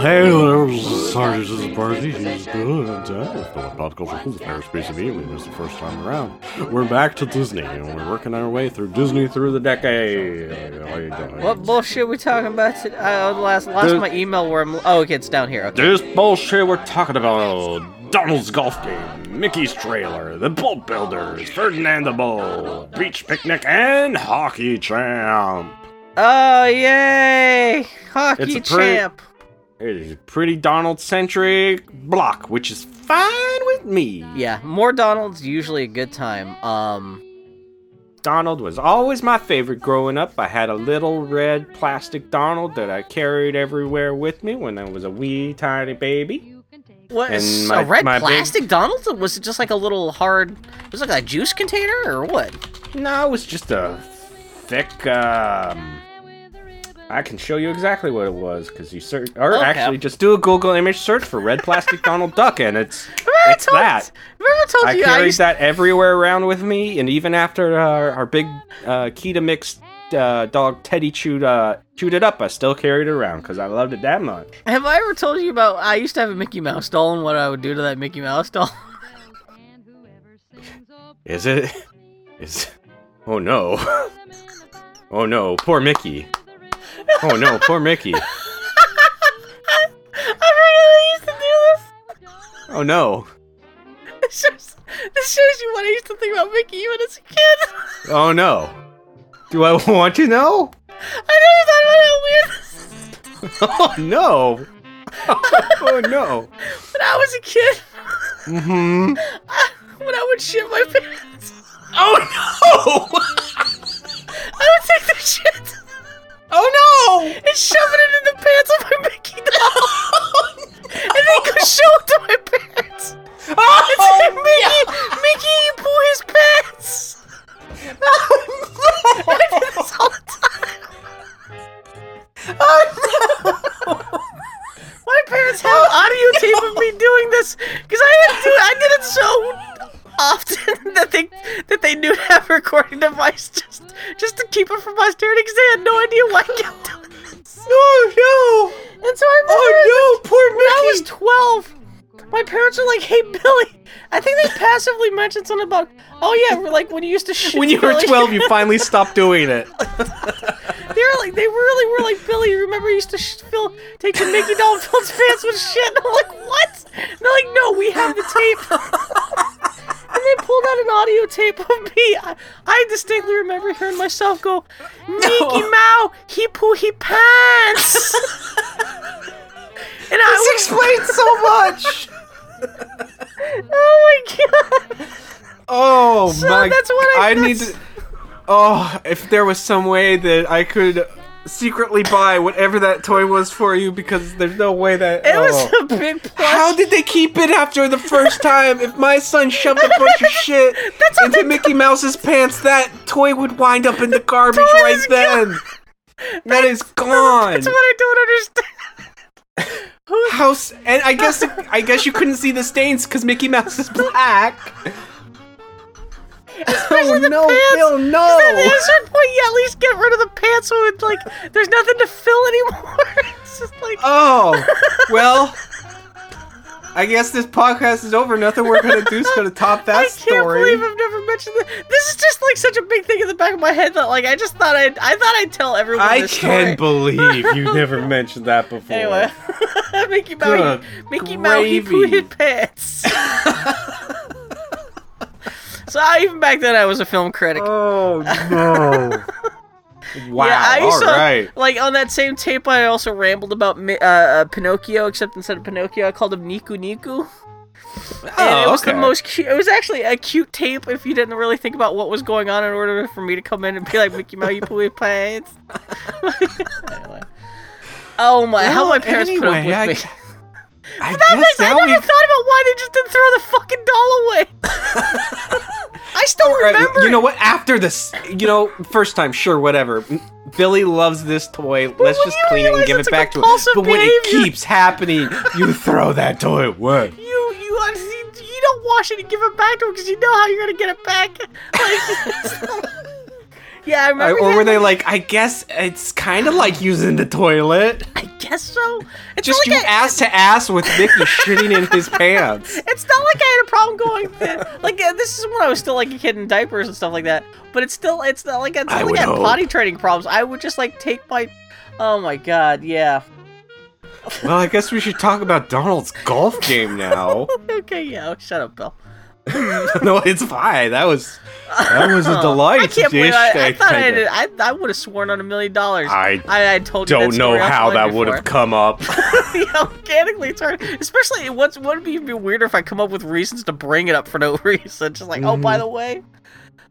hey there, this is Sergeant this is Barty. He's good and uh, still a pop culture cool aerospace immediately. This is the first time around. We're back to Disney, and we're working our way through Disney through the decade. Doing? What bullshit we talking about today? I lost, lost The- my email where I'm. Oh, okay, it's down here. Okay. This bullshit we're talking about Donald's golf game, Mickey's trailer, the boat builders, Ferdinand the Bull, beach picnic, and hockey champ. Oh, yay! Hockey It's a pretty- champ. It is a pretty Donald centric block, which is fine with me. Yeah, more Donald's usually a good time. Um, Donald was always my favorite growing up. I had a little red plastic Donald that I carried everywhere with me when I was a wee tiny baby. what? And my- a red my big- plastic Donald's? Was it just like a little hard? Was it like a juice container or what? No, it was just a thick. Um, I can show you exactly what it was because you search, or Okay. actually just do a Google image search for red plastic Donald Duck, and it's Remember I it's told, that. Remember I told I you I carried used that everywhere around with me, and even after our, our big uh, Kita mixed uh, dog Teddy chewed uh, chewed it up, I still carried it around because I loved it that much. Have I ever told you about? I used to have a Mickey Mouse doll and what I would do to that Mickey Mouse doll. Is it? Is oh no, oh no, poor Mickey. Oh no, poor Mickey. I really used to do this. Oh no, this. Shows, this shows you what I used to think about Mickey when I was a kid. oh no. Do I want to know? I never thought about how weird. Oh no. Oh no. When I was a kid, hmm when I would shit my pants, Oh no. I would take the shit Oh no. and shove it into the pants of my Mickey doll, and then go show it to my parents. And say, Mickey, Mickey, you poo his pants. oh I did this all the time. Oh, my parents have oh, audio tape of me doing this because I had to. Do, it. I did it so often that they that they knew to have a recording device just just to keep it from posterity because they had no idea mentioned something about, "Oh yeah, like when you used to shit." When you were Billy." 12, you finally stopped doing it. They were like, they really were like, Billy, remember you used to sh- fill, take the Mickey doll and fill his pants with shit? And I'm like, what? And they're like, no, we have the tape. and they pulled out an audio tape of me. I, I distinctly remember hearing myself go, Mickey Mouse, he poo he pants. and I was, explains so much. Oh my god. Oh So my! that's what I- I need to. Oh, if there was some way that I could secretly buy whatever that toy was for you, because there's no way that. It oh. was a big plush. How did they keep it after the first time? If my son shoved a bunch of shit into Mickey Mouse's pants, that toy would wind up in the garbage right then. That is gone. That's what I don't understand. How? s- And I guess I guess you couldn't see the stains because Mickey Mouse is black. oh no, pants. Bill, At a no! certain point, you at least get rid of the pants so it, like, there's nothing to fill anymore. it's just like, Oh, well. I guess this podcast is over. Nothing we're gonna do is gonna top that story. I can't believe I've never mentioned this. This is just like such a big thing in the back of my head that, like, I just thought I'd, I thought I'd tell everyone I can't story. believe you never mentioned that before. Anyway, Mickey Mouse, Mickey Mouse, he pooed his pants. so I, even back then, I was a film critic. Oh no! Wow! Yeah, I all to, right. Like on that same tape, I also rambled about uh, uh, Pinocchio, except instead of Pinocchio, I called him Niku Niku. and Oh, it was okay. the most cute. It was actually a cute tape if you didn't really think about what was going on in order for me to come in and be like Mickey Mouse, you poo your pants. anyway. Oh my! how my parents put up with I- me. I That guess I never we. thought about why they just didn't throw the fucking doll away. I still remember. you know what? After this, you know, first time, sure, whatever. Billy loves this toy. Let's just clean it and give it back to him. But when it keeps happening, you throw that toy away. You you honestly you don't wash it and give it back to him because you know how you're gonna get it back. Like, Yeah, I I- remember. or were they like, I guess it's kind of like using the toilet? I guess so. It's Just not you I, ass to ass with Mickey shitting in his pants. It's not like I had a problem going. To, like uh, this is when I was still like a kid in diapers and stuff like that. But it's still it's not like it's I not like I had hope. potty training problems. I would just like take my. Oh my god, yeah. Well, I guess we should talk about Donald's golf game now. okay, yeah. shut up, Bill. no, it's fine. That was that was a delight. I can't believe I, I thought I did. I, I would have sworn on a million dollars. I I, I told you don't know how that would have come up. yeah, organically, hard. Especially, what's would be even weirder if I come up with reasons to bring it up for no reason. Just like, oh, by Mm-hmm. the way.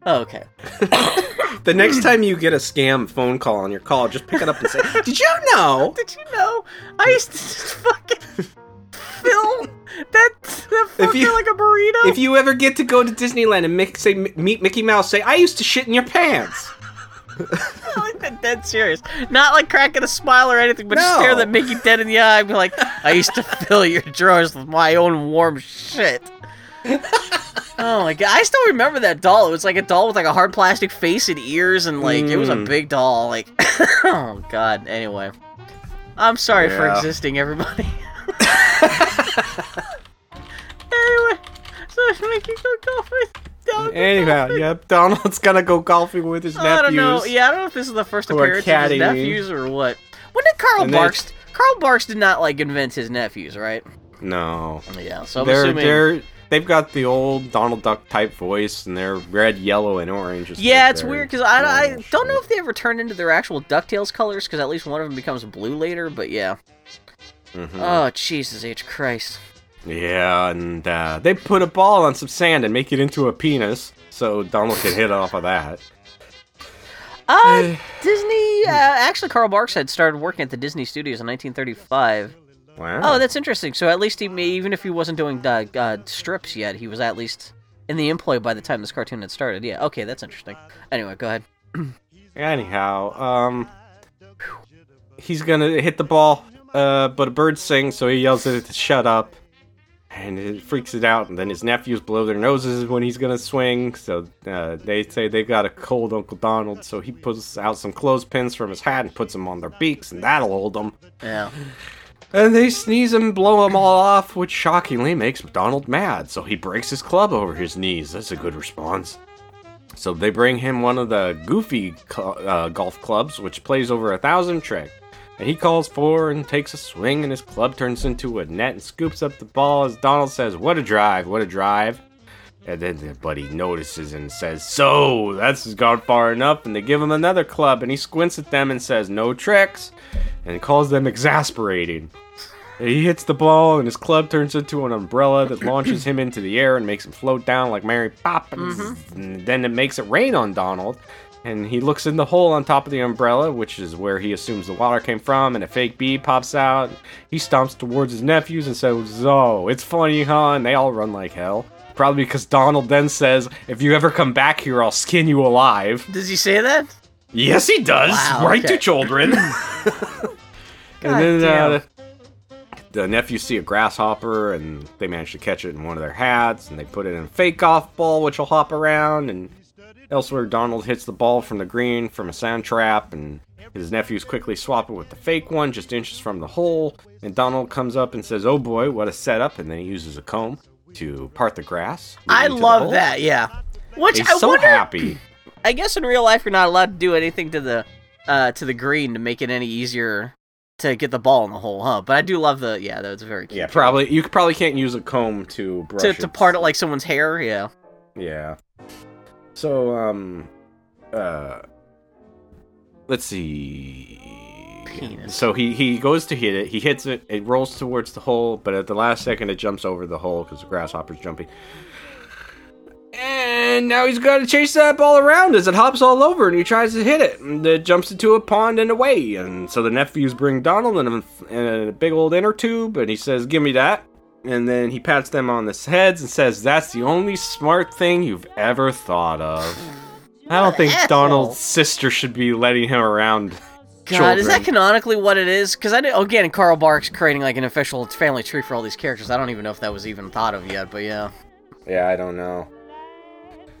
Oh, okay. the next time you get a scam phone call on your call, just pick it up and say, "Did you know?" Did you know I used to just fucking fill that that fucking you- like a burrito? If you ever get to go to Disneyland and Mick, say meet Mickey Mouse, say, "I used to shit in your pants." like that dead serious, not like cracking a smile or anything, but just stare that Mickey dead in the eye and be like, I used to fill your drawers with my own warm shit. Oh my god! I still remember that doll. It was like a doll with like a hard plastic face and ears, and like it was a Mm. big doll. Like, oh god. Anyway, I'm sorry for existing, everybody. Anyway, so Mickey go golf with Donald. Anyhow, yep, Donald's gonna go golfing with his nephews. I don't know. Yeah, I don't know if this is the first appearance of his nephews or what. When did Carl And they- Barks? Carl Barks did not like invent his nephews, right? No, Yeah. So I'm they're assuming. they're they've got the old Donald Duck type voice, and they're red, yellow, and orange. Yeah, it's weird because I, I don't know if they ever turned into their actual Ducktales colors because at least one of them becomes blue later. But yeah. Mhm. Oh Jesus H Christ. Yeah, and uh, they put a ball on some sand and make it into a penis, so Donald can hit off of that. Uh, Disney. Uh, actually, Carl Barks had started working at the Disney Studios in 1935. Wow. Oh, that's interesting. So at least he, may, even if he wasn't doing uh, uh, strips yet, he was at least in the employ by the time this cartoon had started. Yeah. Okay, that's interesting. Anyway, go ahead. Anyhow, um, he's gonna hit the ball, uh, but a bird sings, so he yells at it to shut up, and it freaks it out. And then his nephews blow their noses when he's gonna swing, so uh, they say they've got a cold Uncle Donald. So he pulls out some clothespins from his hat and puts them on their beaks, and that'll hold them. Yeah. And they sneeze and blow him all off, which shockingly makes Donald mad, so he breaks his club over his knees. That's a good response. So they bring him one of the goofy cl- uh, golf clubs, which plays over a thousand tricks. And he calls for and takes a swing, and his club turns into a net and scoops up the ball as Donald says, What a drive, what a drive. And then the buddy notices and says, So, that's gone far enough. And they give him another club, and he squints at them and says, No tricks, and calls them exasperating. And He hits the ball, and his club turns into an umbrella that launches him into the air and makes him float down like Mary Poppins. Mm-hmm. And then it makes it rain on Donald. And he looks in the hole on top of the umbrella, which is where he assumes the water came from, and a fake bee pops out. He stomps towards his nephews and says, Oh, it's funny, huh? And they all run like hell. Probably because Donald then says, If you ever come back here, I'll skin you alive. Does he say that? Yes, he does. Wow, right okay. to children. And then uh, the nephews see a grasshopper and they manage to catch it in one of their hats and they put it in a fake golf ball which will hop around and elsewhere Donald hits the ball from the green from a sand trap and his nephews quickly swap it with the fake one just inches from the hole and Donald comes up and says oh boy what a setup and then he uses a comb to part the grass I leading to the love that. Yeah. Which he's I so wonder. happy I guess in real life you're not allowed to do anything to the uh to the green to make it any easier to get the ball in the hole, huh? But I do love the yeah, that's very cute. yeah probably you probably can't use a comb to brush to to part it like someone's hair, yeah. Yeah. So, um, uh, let's see. Penis. So he he goes to hit it. He hits it. It rolls towards the hole, but at the last second, it jumps over the hole because the grasshopper's jumping. And now he's got to chase that ball around as it hops all over, and he tries to hit it, and it jumps into a pond and away. And so the nephews bring Donald in a, in a big old inner tube, and he says, "Give me that." And then he pats them on the heads and says, "That's the only smart thing you've ever thought of." I don't think asshole. Donald's sister should be letting him around. God, is that canonically what it is? Because I did, again, Carl Barks creating like an official family tree for all these characters. I don't even know if that was even thought of yet, but yeah. Yeah, I don't know.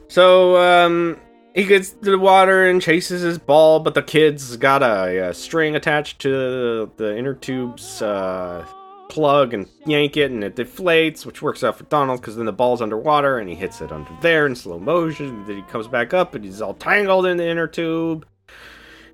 So, um, he gets to the water and chases his ball, but the kid's got a, a string attached to the inner tube's uh, plug and yank it, and it deflates, which works out for Donald because then the ball's underwater and he hits it under there in slow motion. And then he comes back up and he's all tangled in the inner tube.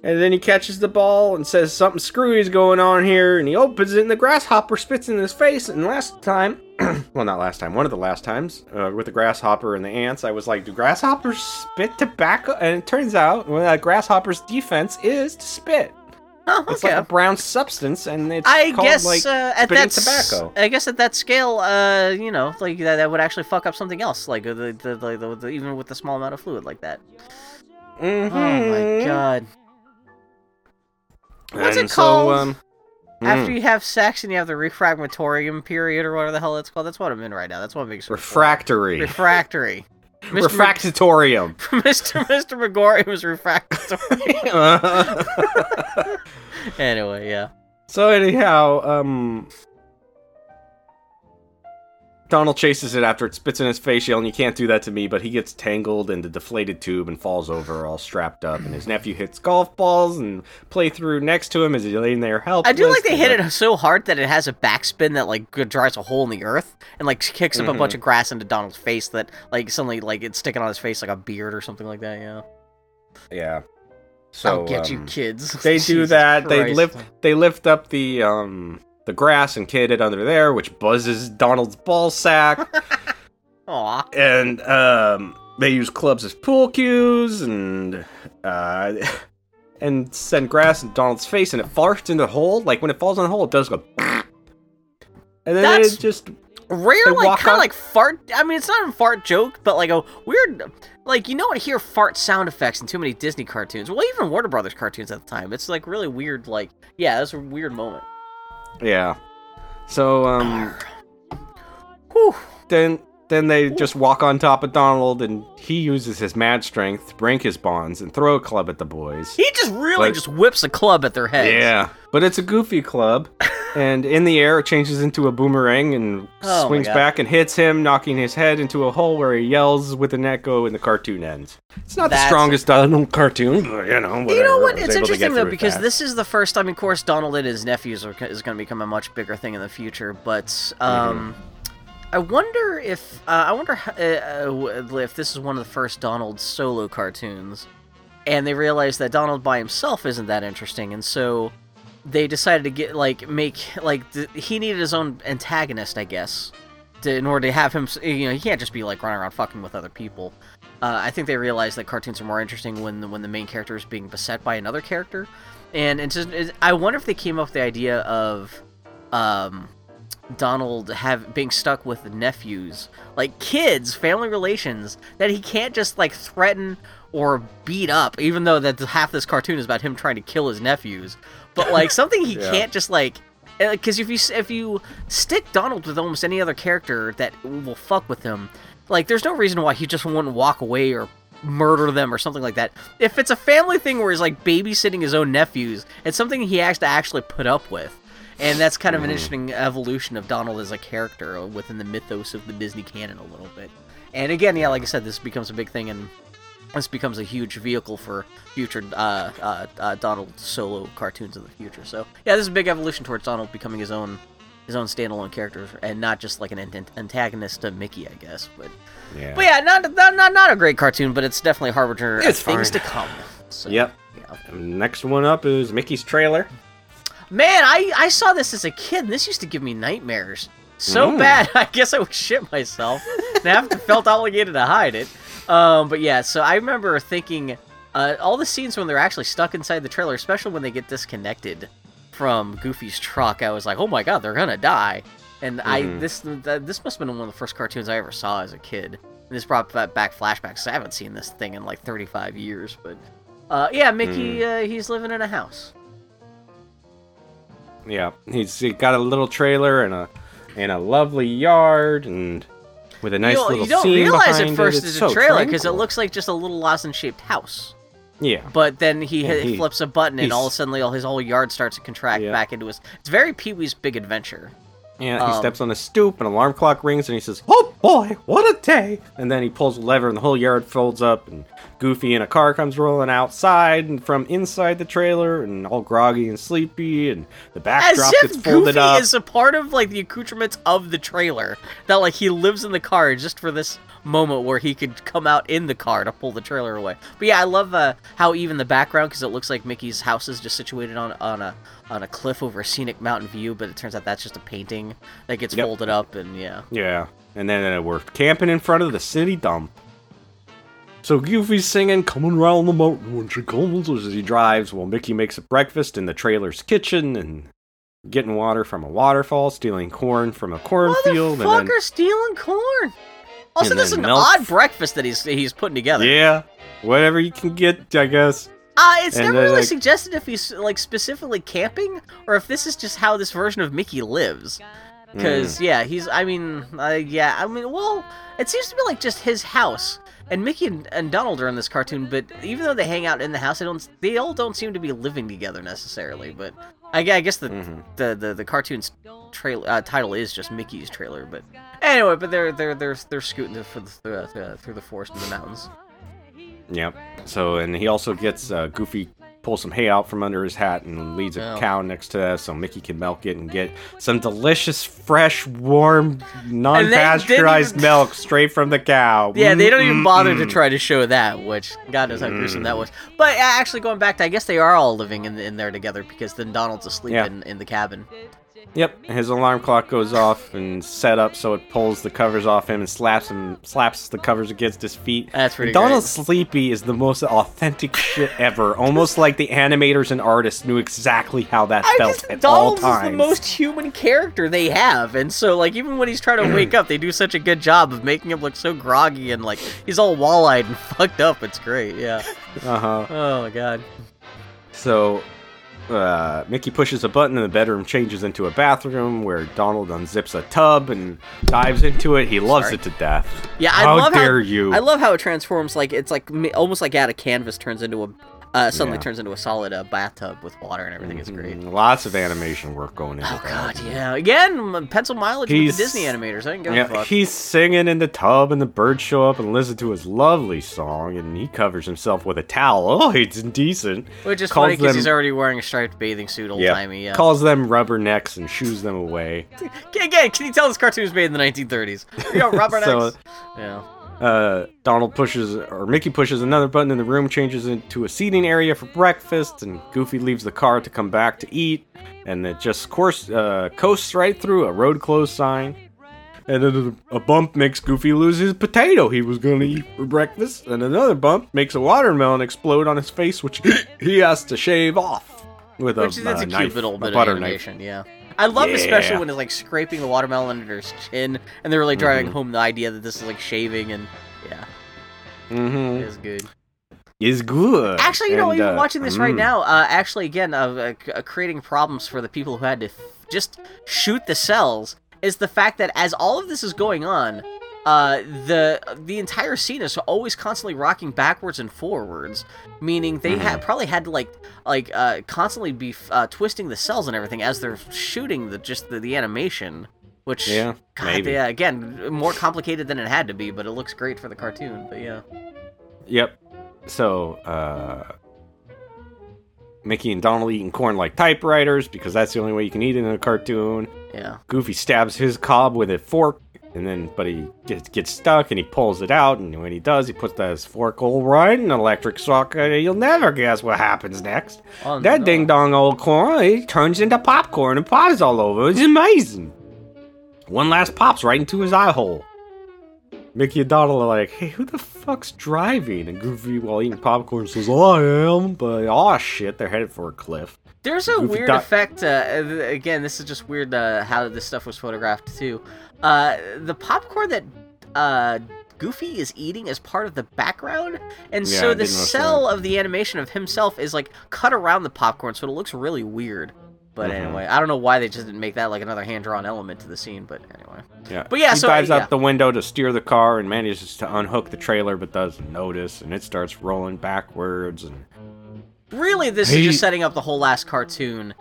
And then he catches the ball and says something screwy is going on here, and he opens it, and the grasshopper spits in his face. And last time, well, not last time, one of the last times, uh, with the grasshopper and the ants, I was like, do grasshoppers spit tobacco? And it turns out, well, that grasshopper's defense is to spit. Oh, It's like a brown substance, and it's I called, guess like, uh, at that tobacco. I guess at that scale, uh, you know, like that, that would actually fuck up something else, like uh, the, the, the, the, the even with a small amount of fluid like that. Mhm. Oh my god! What's And it so, called? um, After mm, you have sex and you have the refragmatorium period or whatever the hell it's called, that's what I'm in right now. That's what I'm being refractory. refractory. Mr. Refractatorium. Mr. Mr. McGorry refractory. anyway, yeah. So anyhow, um Donald chases it after it spits in his face, yelling, You can't do that to me, but he gets tangled in the deflated tube and falls over all strapped up, and his nephew hits golf balls and play through next to him as he's laying there helpless. I do like they hit it so hard that it has a backspin that like drives a hole in the earth and like kicks up a Mm-hmm. bunch of grass into Donald's face that like suddenly like it's sticking on his face like a beard or something like that. Yeah. Yeah. So I'll get you um, kids. They do that. They lift they lift up the um the grass and kid it under there, which buzzes Donald's ball sack. Aw. and um, they use clubs as pool cues and uh, and send grass in Donald's face, and it farts in the hole. Like when it falls in the hole, it does go. And then That's- it just Rare, like kind of like fart. I mean, it's not a fart joke, but like a weird, like you don't hear fart sound effects in too many Disney cartoons. Well, even Warner Brothers cartoons at the time. It's like really weird. Like, yeah, that's a weird moment. Yeah. So um, Whew. then then they just walk on top of Donald, and he uses his mad strength to break his bonds and throw a club at the boys. He just really Like- just whips a club at their heads. Yeah, but it's a goofy club, and in the air it changes into a boomerang and Oh swings back and hits him, knocking his head into a hole where he yells with an echo, and the cartoon ends. It's not That's- the strongest Donald cartoon, but you know, whatever. You know what? It's interesting though because this is the first. I mean, of course, Donald and his nephews are, is going to become a much bigger thing in the future. But Mm-hmm. um, I wonder if uh, I wonder h- uh, uh, if this is one of the first Donald solo cartoons, and they realize that Donald by himself isn't that interesting, and so they decided to get like make like th- he needed his own antagonist, I guess, to, in order to have him. You know, he can't just be like running around fucking with other people. Uh, I think they realized that cartoons are more interesting when the, when the main character is being beset by another character, and it's just it, I wonder if they came up with the idea of um, Donald have being stuck with nephews, like kids, family relations that he can't just like threaten or beat up, even though that half this cartoon is about him trying to kill his nephews. But like something he Yeah. can't just like uh, because if you if you stick Donald with almost any other character that will fuck with him, like there's no reason why he just wouldn't walk away or murder them or something like that. If it's a family thing where he's like babysitting his own nephews, it's something he has to actually put up with. And that's kind of an interesting evolution of Donald as a character within the mythos of the Disney canon a little bit. And again, yeah, like I said, this becomes a big thing and this becomes a huge vehicle for future uh, uh, uh, Donald solo cartoons in the future. So yeah, this is a big evolution towards Donald becoming his own his own standalone character and not just like an ant- antagonist to Mickey, I guess. But yeah. but yeah, not not not, not a great cartoon, but it's definitely harbinger It's of things to come. So, Yep. yeah. Next one up is Mickey's trailer. Man, I I saw this as a kid, and this used to give me nightmares. So Mm. bad, I guess I would shit myself. and I have to felt obligated to hide it. Um, but yeah, so I remember thinking uh, all the scenes when they're actually stuck inside the trailer, especially when they get disconnected from Goofy's truck. I was like, oh my god, they're gonna die. And I Mhm. this th- this must have been one of the first cartoons I ever saw as a kid. And this brought ba- back flashbacks. I haven't seen this thing in like 35 years, but uh, yeah, Mickey, uh, he's living in a house. Yeah, he's he got a little trailer and a and a lovely yard and with a nice you, little you don't realize at first it. it's It's a trailer because it looks like just a little lozenge-shaped house. yeah. But then he, hit, he- flips a button, and all of a sudden, all his whole yard starts to contract Yeah. back into his. It's very Pee Wee's Big Adventure. Yeah, he Um, steps on a stoop, an alarm clock rings, and he says, Oh boy, what a day! And then he pulls a lever and the whole yard folds up, and Goofy in a car comes rolling outside and from inside the trailer, and all groggy and sleepy, and the As backdrop if gets folded Goofy up. is a part of like the accoutrements of the trailer. That like he lives in the car just for this moment where he could come out in the car to pull the trailer away. But yeah, I love uh, how even the background because it looks like Mickey's house is just situated on on a on a cliff over a scenic mountain view, but it turns out that's just a painting that gets Yep. folded up and yeah. Yeah, and then uh, we're camping in front of the city dump. So Goofy's singing "Coming Round the Mountain When She Comes" as he drives, while Mickey makes a breakfast in the trailer's kitchen and getting water from a waterfall, stealing corn from a cornfield, and then Motherfucker then stealing corn. Also, this is an milk. odd breakfast that he's he's putting together. yeah, whatever you can get, I guess. Uh, it's And never really like- suggested if he's like specifically camping or if this is just how this version of Mickey lives. Hmm. Because yeah, he's. I mean, uh, yeah. I mean, well, it seems to be like just his house. And Mickey and, and Donald are in this cartoon, but even though they hang out in the house, they don't. They all don't seem to be living together necessarily. But I, I guess the, Mhm. the, the the cartoon's trailer uh, title is just Mickey's trailer. But anyway, but they're they're they're they're scooting through the through, uh, through the forest and the mountains. Yep. So, and he also gets uh, Goofy pulls some hay out from under his hat and leads a Yeah. cow next to that so Mickey can milk it and get some delicious, fresh, warm, non-pasteurized even- milk straight from the cow. Yeah, they don't even bother to try to show that, which God knows how gruesome Mm. that was. But actually, going back to, I guess they are all living in, in there together because then Donald's asleep Yeah. in, in the cabin. Yep, his alarm clock goes off and set up so it pulls the covers off him and slaps him, slaps the covers against his feet. That's pretty Donald great. Sleepy is the most authentic shit ever. Almost like the animators and artists knew exactly how that I felt just, at all times. is the most human character they have, and so like even when he's trying to wake up, they do such a good job of making him look so groggy and like he's all wall-eyed and fucked up. It's great, yeah. Uh huh. Oh my god. So, uh, Mickey pushes a button and the bedroom changes into a bathroom where Donald unzips a tub and dives into it. He loves Sorry. it to death. Yeah, I How love dare how you. I love how it transforms. Like it's like almost like out of canvas turns into a uh, suddenly Yeah. turns into a solid uh, bathtub with water and everything. It's great. Mm, Lots of animation work going into Oh that. god, yeah. Again, pencil mileage with the Disney animators. I didn't give a Yeah, fuck. he's singing in the tub, and the birds show up and listen to his lovely song, and he covers himself with a towel. Oh, he's indecent. Which is calls funny because he's already wearing a striped bathing suit, old timey. Yeah. Calls them rubbernecks and shoos them away. Again, can you tell this cartoon was made in the 1930s? You know, Robert So- Yeah. Uh, Donald pushes, or Mickey pushes another button in the room, changes into a seating area for breakfast, and Goofy leaves the car to come back to eat, and it just course, uh, coasts right through a road closed sign. And then a bump makes Goofy lose his potato he was gonna eat for breakfast, and another bump makes a watermelon explode on his face, which he has to shave off with a, Which is that's uh, a cute knife, little a butter knife. yeah. I love especially when it's like scraping the watermelon under his chin, and they're really driving Mhm. home the idea that this is like shaving, and yeah, Mm-hmm. it is good. Is good. Actually, you know, And, even uh, watching this right mm. now, uh, actually, again, uh, uh, uh, creating problems for the people who had to f- just shoot the cells is the fact that as all of this is going on, uh, the the entire scene is always constantly rocking backwards and forwards, meaning they Mm-hmm. had probably had to like like uh, constantly be f- uh, twisting the cells and everything as they're shooting the just the, the animation. Which, Yeah, God, maybe. yeah, again, more complicated than it had to be, but it looks great for the cartoon. But yeah, Yep. So, uh, Mickey and Donald eating corn like typewriters because that's the only way you can eat it in a cartoon. yeah. Goofy stabs his cob with a fork, and then but he gets, gets stuck and he pulls it out. And when he does, he puts that his fork all right in an electric socket. And you'll never guess what happens next. Oh, that no. ding dong old corn it turns into popcorn and pops all over. It's amazing. One last pops right into his eye hole. Mickey and Donald are like, hey, who the fuck's driving? And Goofy, while eating popcorn, says, oh, I am. But, oh shit, they're headed for a cliff. There's a Goofy weird di- effect. Uh, again, this is just weird uh, how this stuff was photographed too. Uh, the popcorn that uh, Goofy is eating is part of the background, and Yeah, so the cell of the animation of himself is like cut around the popcorn, so it looks really weird. But Mhm. anyway, I don't know why they just didn't make that like another hand-drawn element to the scene. But anyway, Yeah. But yeah, he so, dives yeah. out the window to steer the car and manages to unhook the trailer, but doesn't notice, and it starts rolling backwards. And really, this He- is just setting up the whole last cartoon.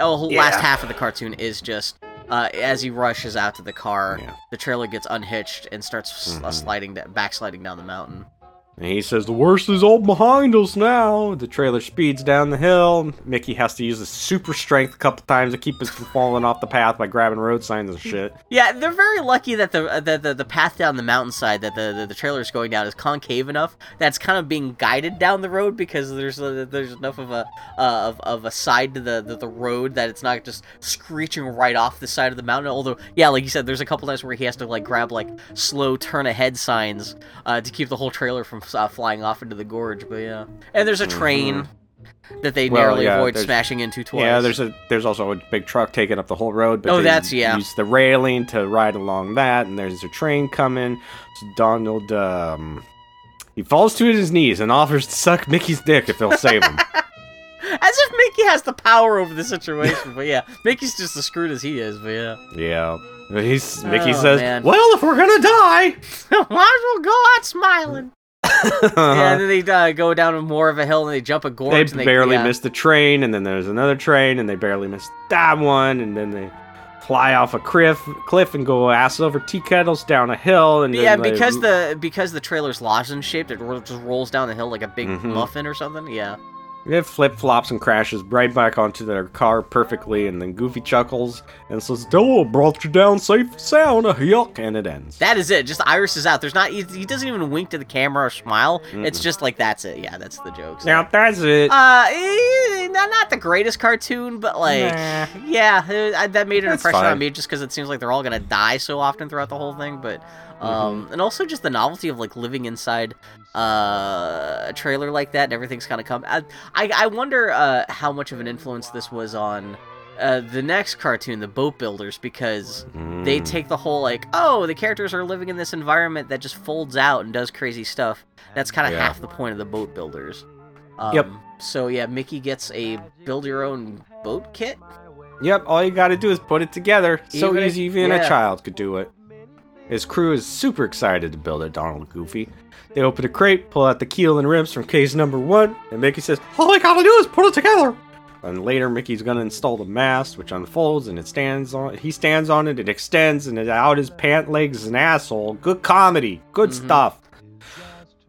Oh, whole last Yeah. half of the cartoon is just uh, as he rushes out to the car, Yeah. the trailer gets unhitched and starts uh, Mhm. sliding, backsliding down the mountain. And he says, The worst is all behind us now. The trailer speeds down the hill. Mickey has to use his super strength a couple times to keep us from falling off the path by grabbing road signs and shit. Yeah, they're very lucky that the uh, the, the, the path down the mountainside that the, the, the trailer is going down is concave enough that's kind of being guided down the road because there's a, there's enough of a uh, of, of a side to the, the the road that it's not just screeching right off the side of the mountain. Although, yeah, like you said, there's a couple times where he has to like grab like slow turn ahead signs uh, to keep the whole trailer from uh, flying off into the gorge. But yeah, and there's a train. That they Mm-hmm. Well, narrowly yeah, avoid smashing into twice. Yeah, there's a there's also a big truck taking up the whole road. But Oh, they that's- yeah. Use the railing to ride along that, and there's a train coming. So Donald, um, he falls to his knees and offers to suck Mickey's dick if they'll save him. As if Mickey has the power over the situation, but yeah, Mickey's just as screwed as he is, but yeah. yeah. He's Mickey Oh, says, man. "Well, if we're gonna die." Might as well go out smiling. Yeah, and then they uh, go down more of a hill and they jump a gorge. they and they barely yeah. miss the train, and then there's another train, and they barely miss that one, and then they fly off a cliff, cliff, and go ass over tea kettles down a hill, and Yeah, they- because the because the trailer's lozenge shaped, it just rolls down the hill like a big Mhm. muffin or something. Yeah. It flip flops and crashes right back onto their car perfectly, and then Goofy chuckles and says, "Dole brought you down safe and sound." Yuck, and it ends. That is it. Just Iris is out. There's not. He, he doesn't even wink to the camera or smile. It's just like that's it. Yeah, that's the joke. so. now that's it. Uh, eh, not not the greatest cartoon, but like, Nah. yeah, uh, that made an That's impression on me just because it seems like they're all gonna die so often throughout the whole thing. But, um, Mm-hmm. and also just the novelty of like living inside uh, a trailer like that and everything's kind of come. I I, I wonder uh how much of an influence this was on. Uh, the next cartoon, the Boat Builders, because they Mm. take the whole like, oh, the characters are living in this environment that just folds out and does crazy stuff. That's kind of Yeah. half the point of the Boat Builders. Um, Yep. So yeah, Mickey gets a build your own boat kit. Yep, all you gotta do is put it together. So Even a- easy, even yeah. a child could do it. His crew is super excited to build it, Donald Goofy. They open a crate, pull out the keel and ribs from case number one, and Mickey says, All I gotta do is put it together. And later, Mickey's gonna install the mast, which unfolds, and it stands on. He stands on it, it extends, and it out his pant legs and asshole. Good comedy, good mm-hmm. stuff.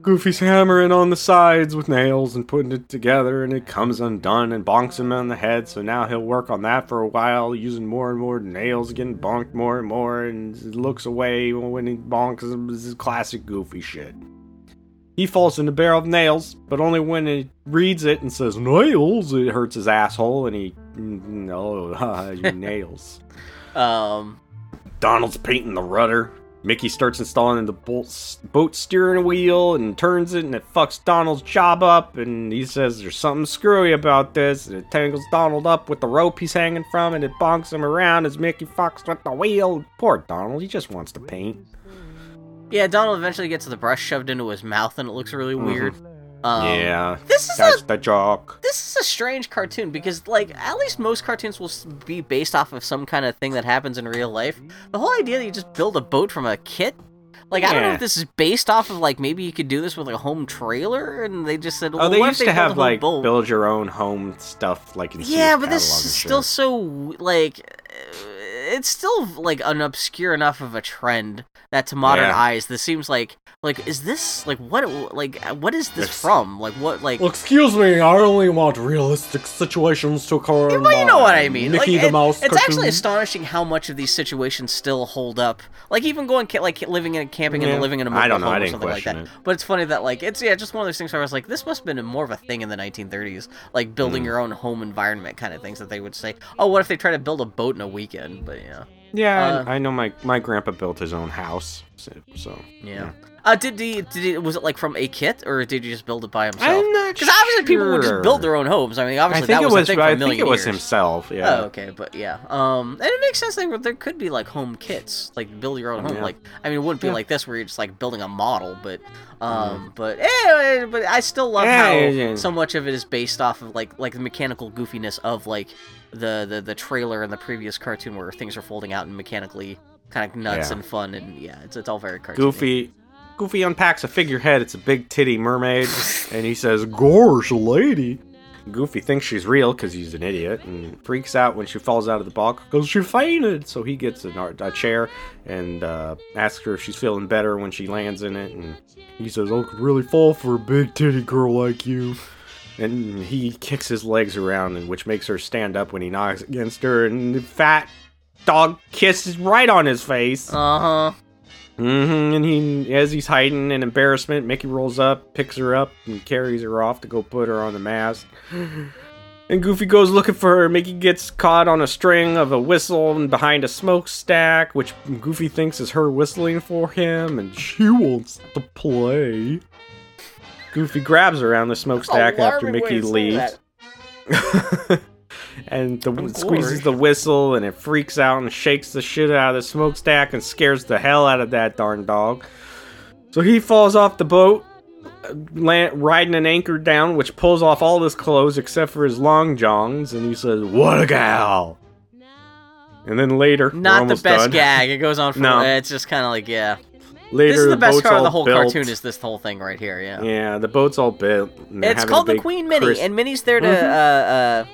Goofy's hammering on the sides with nails and putting it together, and it comes undone and bonks him on the head. So now he'll work on that for a while, using more and more nails, getting bonked more and more, and looks away when he bonks him. This is classic Goofy shit. He falls in the barrel of nails, but only when he reads it and says nails, it hurts his asshole, and he no, your nails. Um, Donald's painting the rudder. Mickey starts installing the bolt, boat steering wheel and turns it, and it fucks Donald's job up. And he says there's something screwy about this. And it tangles Donald up with the rope he's hanging from, and it bonks him around as Mickey fucks with the wheel. Poor Donald, he just wants to paint. yeah, Donald eventually gets the brush shoved into his mouth, and it looks really weird. Mm-hmm. Um, yeah, This is that's a the joke. this is a strange cartoon because like at least most cartoons will be based off of some kind of thing that happens in real life. The whole idea that you just build a boat from a kit. Like I don't know if this is based off of like maybe you could do this with like a home trailer, and they just said, well, Oh, they used to they built have like boat? build your own home stuff, like in Yeah, but this is still shit. so like it's still like an obscure enough of a trend that to modern Yeah. eyes this seems like like is this like what like what is this It's- from like what like Well, excuse me, I only want realistic situations to occur. in well, you know what I mean. Mickey like, the it- Mouse. It's actually astonishing how much of these situations still hold up. Like even going ca- like living in a camping Yeah. and living in a mobile I don't know, home I or didn't something like that. it. But it's funny that like it's yeah, just one of those things where I was like, this must have been more of a thing in the 1930s, like building Mm. your own home environment kind of things that they would say. Oh, what if they try to build a boat in a weekend? But yeah, Yeah, Uh, I, I know my my grandpa built his own house, so. so yeah. Uh, did he, did he, was it like from a kit or did he just build it by himself? I'm not Because obviously people would just build their own homes. I mean, I obviously think that was, was. a thing for a I think it was years. himself. Yeah. Oh, okay, but yeah. Um, and it makes sense that there could be like home kits, like build your own home. Yeah. Like, I mean, it wouldn't be Yeah. like this where you're just like building a model, but, um, but eh, but I still love Yeah, how so much of it is based off of like like the mechanical goofiness of like the the the trailer in the previous cartoon where things are folding out and mechanically kind of nuts Yeah. and fun and yeah, it's it's all very cartoony. Goofy. Goofy unpacks a figurehead. It's a big titty mermaid, and he says, "Gorge, lady." Goofy thinks she's real because he's an idiot and freaks out when she falls out of the bog because she fainted. So he gets a, a chair and uh, asks her if she's feeling better when she lands in it. And he says, I could really fall for a big titty girl like you. And he kicks his legs around, and which makes her stand up when he knocks against her. And the fat dog kisses right on his face. Uh huh. Hmm And he, as he's hiding in embarrassment, Mickey rolls up, picks her up, and carries her off to go put her on the mast. And Goofy goes looking for her. Mickey gets caught on a string of a whistle and behind a smokestack, which Goofy thinks is her whistling for him, and she wants to play. Goofy grabs her around the smokestack after Mickey leaves. and the, squeezes the whistle and it freaks out and shakes the shit out of the smokestack and scares the hell out of that darn dog. So he falls off the boat, land, riding an anchor down, which pulls off all his clothes except for his long johns, and he says, "What a gal!" And then later, Not the best done. gag. It goes on for. No. It's just kind of like yeah. Later, this is the best boat's part of the whole built. cartoon. Is this whole thing right here? Yeah. yeah, the boat's all built. It's called the Queen Minnie, Chris- and Minnie's there to Mhm. uh uh.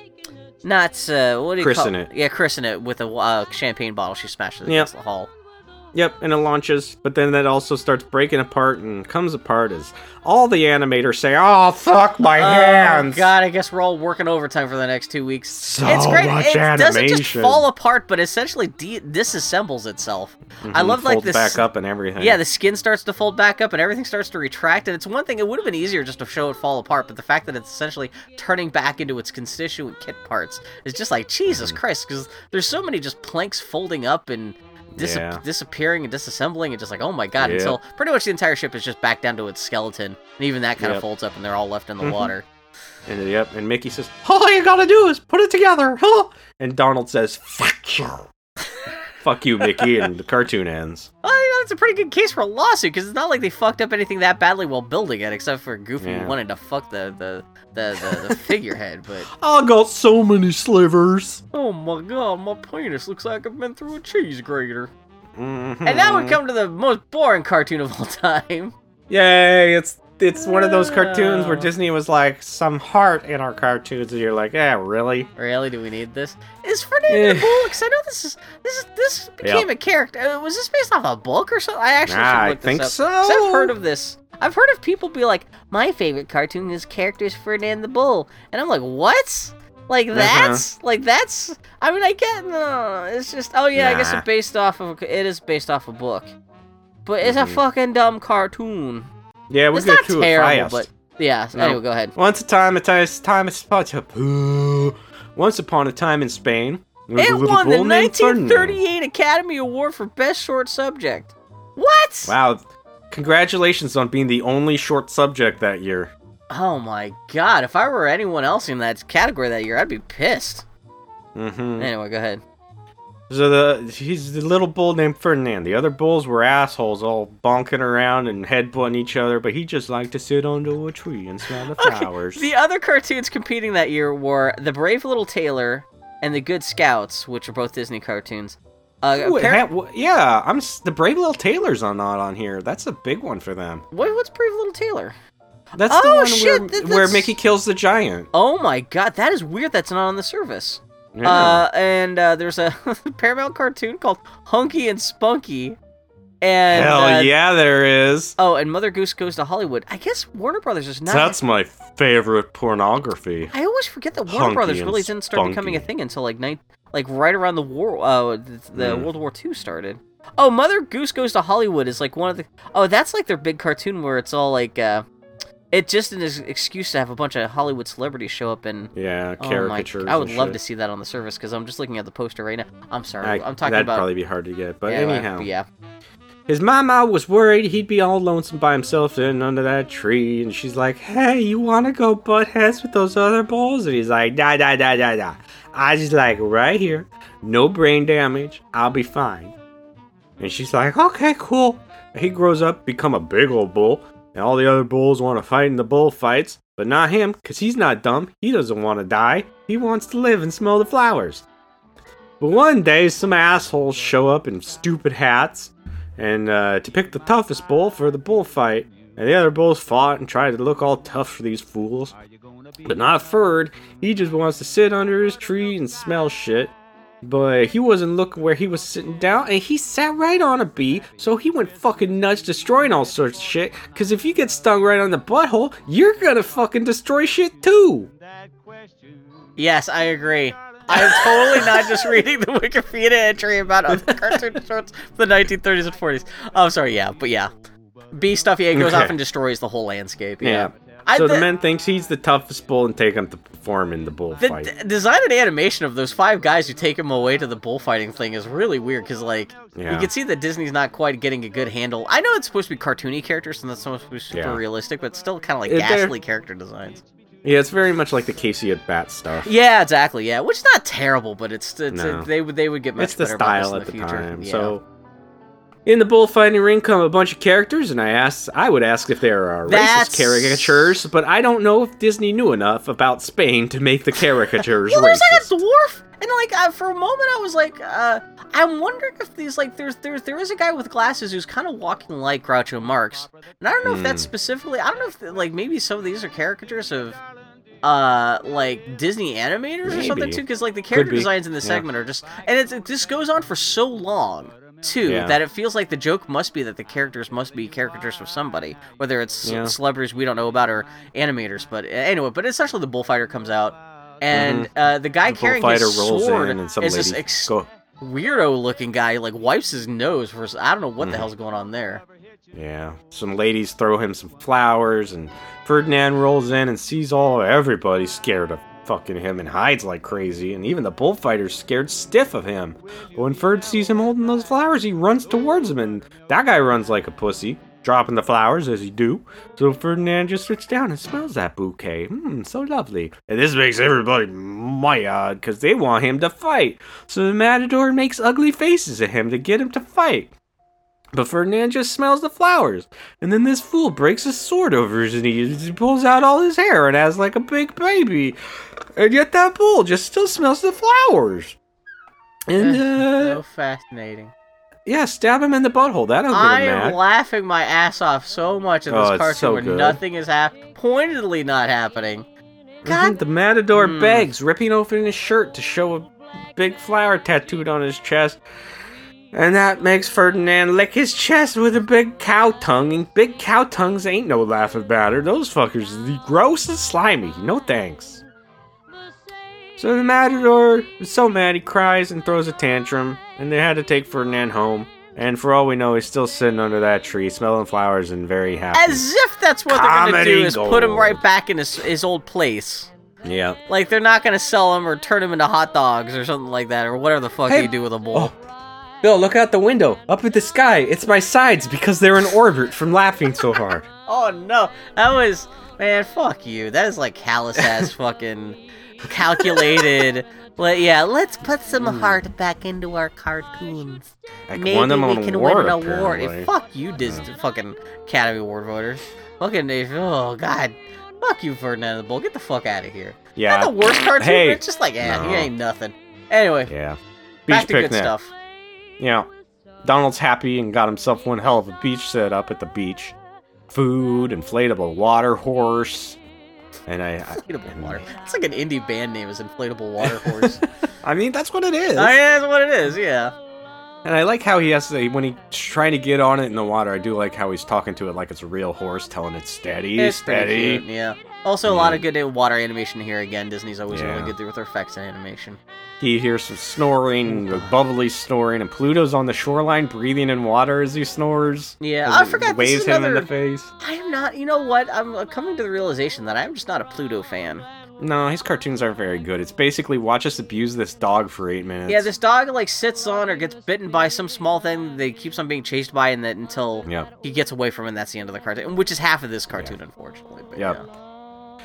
Not uh, what do you Christen call it. Yeah, christen it with a uh, champagne bottle. She smashes it Yep. against the hull. Yep, and it launches, but then that also starts breaking apart and comes apart as all the animators say, "Oh fuck my hands!" Oh God, I guess we're all working overtime for the next two weeks. So it's great. much it doesn't just fall apart, but essentially de- disassembles itself. I Mhm, love like this. back up and everything. Yeah, the skin starts to fold back up and everything starts to retract. And it's one thing, it would have been easier just to show it fall apart, but the fact that it's essentially turning back into its constituent kit parts is just like, Jesus Mm-hmm. Christ, because there's so many just planks folding up and dis- Yeah. disappearing and disassembling, and just like, oh my god, Yep. until pretty much the entire ship is just back down to its skeleton. And even that kind of folds up and they're all left in the Mhm. water. And yep, and Mickey says, "All you gotta do is put it together." Huh? And Donald says, "Fuck you." Fuck you, Mickey, and the cartoon ends. Well, you know, it's a pretty good case for a lawsuit because it's not like they fucked up anything that badly while building it, except for Goofy Yeah. wanting to fuck the the the, the, the figurehead. But I got so many slivers. oh my god, my penis looks like I've been through a cheese grater. Mhm. And now we come to the most boring cartoon of all time. Yay! It's it's one of those cartoons where Oh. Disney was like, "Some heart in our cartoons," and you're like, "Yeah, really?" Really, do we need this? Is Ferdinand Eh. the Bull? Because I know this is this is this became a character. Uh, was this based off a book or something? I actually should look I look think this up. so. I've heard of this. I've heard of people be like, my favorite cartoon is characters Ferdinand the Bull, and I'm like, what? Like Uh-huh. that's like that's. I mean, I get no. It's just oh yeah, I guess it's based off of it is based off a book, but it's a Mhm. fucking dumb cartoon. Yeah, we're it's gonna not do terrible, but yeah. No. Anyway, go ahead. Once a time, a time, time, a Once upon a time in Spain, there was a It won the bull named Ferdinand. 1938 Academy Award for Best Short Subject. What? Wow! Congratulations on being the only short subject that year. Oh my god, if I were anyone else in that category that year, I'd be pissed. Mm-hmm. Anyway, go ahead. So the he's the little bull named Ferdinand. The other bulls were assholes, all bonking around and headbutting each other, but he just liked to sit under a tree and smell the flowers. The other cartoons competing that year were The Brave Little Tailor and The Good Scouts, which are both Disney cartoons. Uh, Ooh, appar- ha- w- yeah, I'm s- the Brave Little Tailors are not on here. That's a big one for them. Wait, what's Brave Little Tailor? That's Oh, the one shit, where, where Mickey kills the giant. Oh my god, that is weird that's not on the service. Yeah. Uh, and uh, there's a Paramount cartoon called Hunky and Spunky. And Hell uh, yeah, there is. Oh, and Mother Goose Goes to Hollywood. I guess Warner Brothers is not. That's my favorite pornography. I always forget that Warner Hunky Brothers really didn't start becoming a thing until like night, like right around the war, uh, the, the Mm. World War II started. Oh, Mother Goose Goes to Hollywood is like one of the. Oh, that's like their big cartoon where it's all like, uh, it's just an excuse to have a bunch of Hollywood celebrities show up and. Yeah, Oh my! caricatures. I would love shit. to see that on the service because I'm just looking at the poster right now. I'm sorry, I, am talking that'd about. probably be hard to get, but yeah, anyhow. yeah. His mama was worried he'd be all lonesome by himself in under that tree, and she's like, "Hey, you wanna go butt heads with those other bulls?" And he's like, "Da da da da da." I just like right here, no brain damage. I'll be fine. And she's like, "Okay, cool." He grows up, become a big old bull, and all the other bulls want to fight in the bullfights, but not him, cause he's not dumb. He doesn't want to die. He wants to live and smell the flowers. But one day, some assholes show up in stupid hats and uh, to pick the toughest bull for the bullfight. And the other bulls fought and tried to look all tough for these fools. But not Ferd. He just wants to sit under his tree and smell shit. But he wasn't looking where he was sitting down, and he sat right on a bee, so he went fucking nuts, destroying all sorts of shit. Cause if you get stung right on the butthole, you're gonna fucking destroy shit too. Yes, I agree. I'm totally not just reading the Wikipedia entry about other cartoon shorts from the 1930s and 40s. Oh, sorry, yeah, but yeah. Bee stuff, yeah, goes Okay. off and destroys the whole landscape. Yeah. Yeah. I- so the, the- man thinks he's the toughest bull and take him to perform in the The bullfight. d- design and animation of those five guys who take him away to the bullfighting thing is really weird because, like, you can see that Disney's not quite getting a good handle. I know it's supposed to be cartoony characters and that's supposed to be super Yeah. realistic, but still kind of like It- ghastly character designs. yeah, it's very much like the Casey at Bat stuff. Yeah, exactly. Yeah, which is not terrible, but it's, it's No. they would they would get much it's the better style in at the, future. time. Yeah. So in the bullfighting ring come a bunch of characters, and I asked, I would ask if there are That's- racist caricatures, but I don't know if Disney knew enough about Spain to make the caricatures well, there's racist. like a dwarf, and like uh, for a moment I was like, uh, I'm wondering if these like there's there's there is a guy with glasses who's kind of walking like Groucho Marx, and I don't know if that's Hmm. specifically. I don't know if like maybe some of these are caricatures of. Uh, like Disney animators or something too, because like the character designs in the Yeah. segment are just, and it's, it just goes on for so long too Yeah. that it feels like the joke must be that the characters must be caricatures of somebody, whether it's Yeah. celebrities we don't know about or animators. But uh, anyway, but essentially the bullfighter comes out, and uh, the guy Mm-hmm. The carrying his rolls sword in, and some is this ex- go. weirdo looking guy. Like wipes his nose for I don't know what Mm-hmm. the hell's going on there. Yeah, some ladies throw him some flowers, and Ferdinand rolls in and sees all everybody scared of fucking him and hides like crazy, and even the bullfighter's scared stiff of him. But when Ferd sees him holding those flowers, he runs towards him, and that guy runs like a pussy, dropping the flowers as he do. So Ferdinand just sits down and smells that bouquet. Hmm, so lovely. And this makes everybody mad because they want him to fight. So the matador makes ugly faces at him to get him to fight. But Ferdinand just smells the flowers. And then this fool breaks his sword over his knees. He pulls out all his hair and has like a big baby. And yet that bull just still smells the flowers. And, so uh, fascinating. yeah, stab him in the butthole. That'll get I am mad. laughing my ass off so much in Oh, this it's cartoon so where good. nothing is hap- pointedly not happening. God The matador Hmm. begs, ripping open his shirt to show a big flower tattooed on his chest. And that makes Ferdinand lick his chest with a big cow tongue, and big cow tongues ain't no laughing matter. Those fuckers is gross and slimy. No thanks. So the matador is so mad he cries and throws a tantrum, and they had to take Ferdinand home. And for all we know, he's still sitting under that tree, smelling flowers and very happy. As if that's what they're gonna do is put him right back in his, his old place. yeah. Like they're not gonna sell him or turn him into hot dogs or something like that or whatever the fuck Hey- you do with a bull. Bill, look out the window. Up at the sky. It's my sides because they're in orbit from laughing so hard. Oh no, that was man. Fuck you. That is like callous ass fucking calculated. But yeah, let's put some hmm. heart back into our cartoons. I Maybe we can award, win an award. apparently. Fuck you, Disney fucking Academy Award voters. Fucking oh god. Fuck you, Ferdinand the Bull. Get the fuck out of here. Yeah. Not the worst cartoon. Hey. it's just like, yeah, No. he ain't nothing. Anyway, Yeah. back Beach to good picnic. Stuff. Yeah. Donald's happy and got himself one hell of a beach set up at the beach. Food, inflatable water horse. And I, I, Inflatable water. It's like an indie band name is Inflatable Water Horse. I mean, that's what it is. I mean, that's what it is, yeah. And I like how he has to, when he's trying to get on it in the water, I do like how he's talking to it like it's a real horse, telling it steady, It's steady. cute, yeah. Also, a lot of good water animation here again. Disney's always Yeah. really good with their effects and animation. He hears some snoring, the bubbly snoring, and Pluto's on the shoreline breathing in water as he snores. Yeah, I forgot this Waves is him in another. the face. I am not. You know what? I'm coming to the realization that I'm just not a Pluto fan. No, his cartoons aren't very good. It's basically watch us abuse this dog for eight minutes. Yeah, this dog like sits on or gets bitten by some small thing that keeps on being chased by, and that until Yeah. he gets away from it, and that's the end of the cartoon, which is half of this cartoon, unfortunately. But Yep. yeah.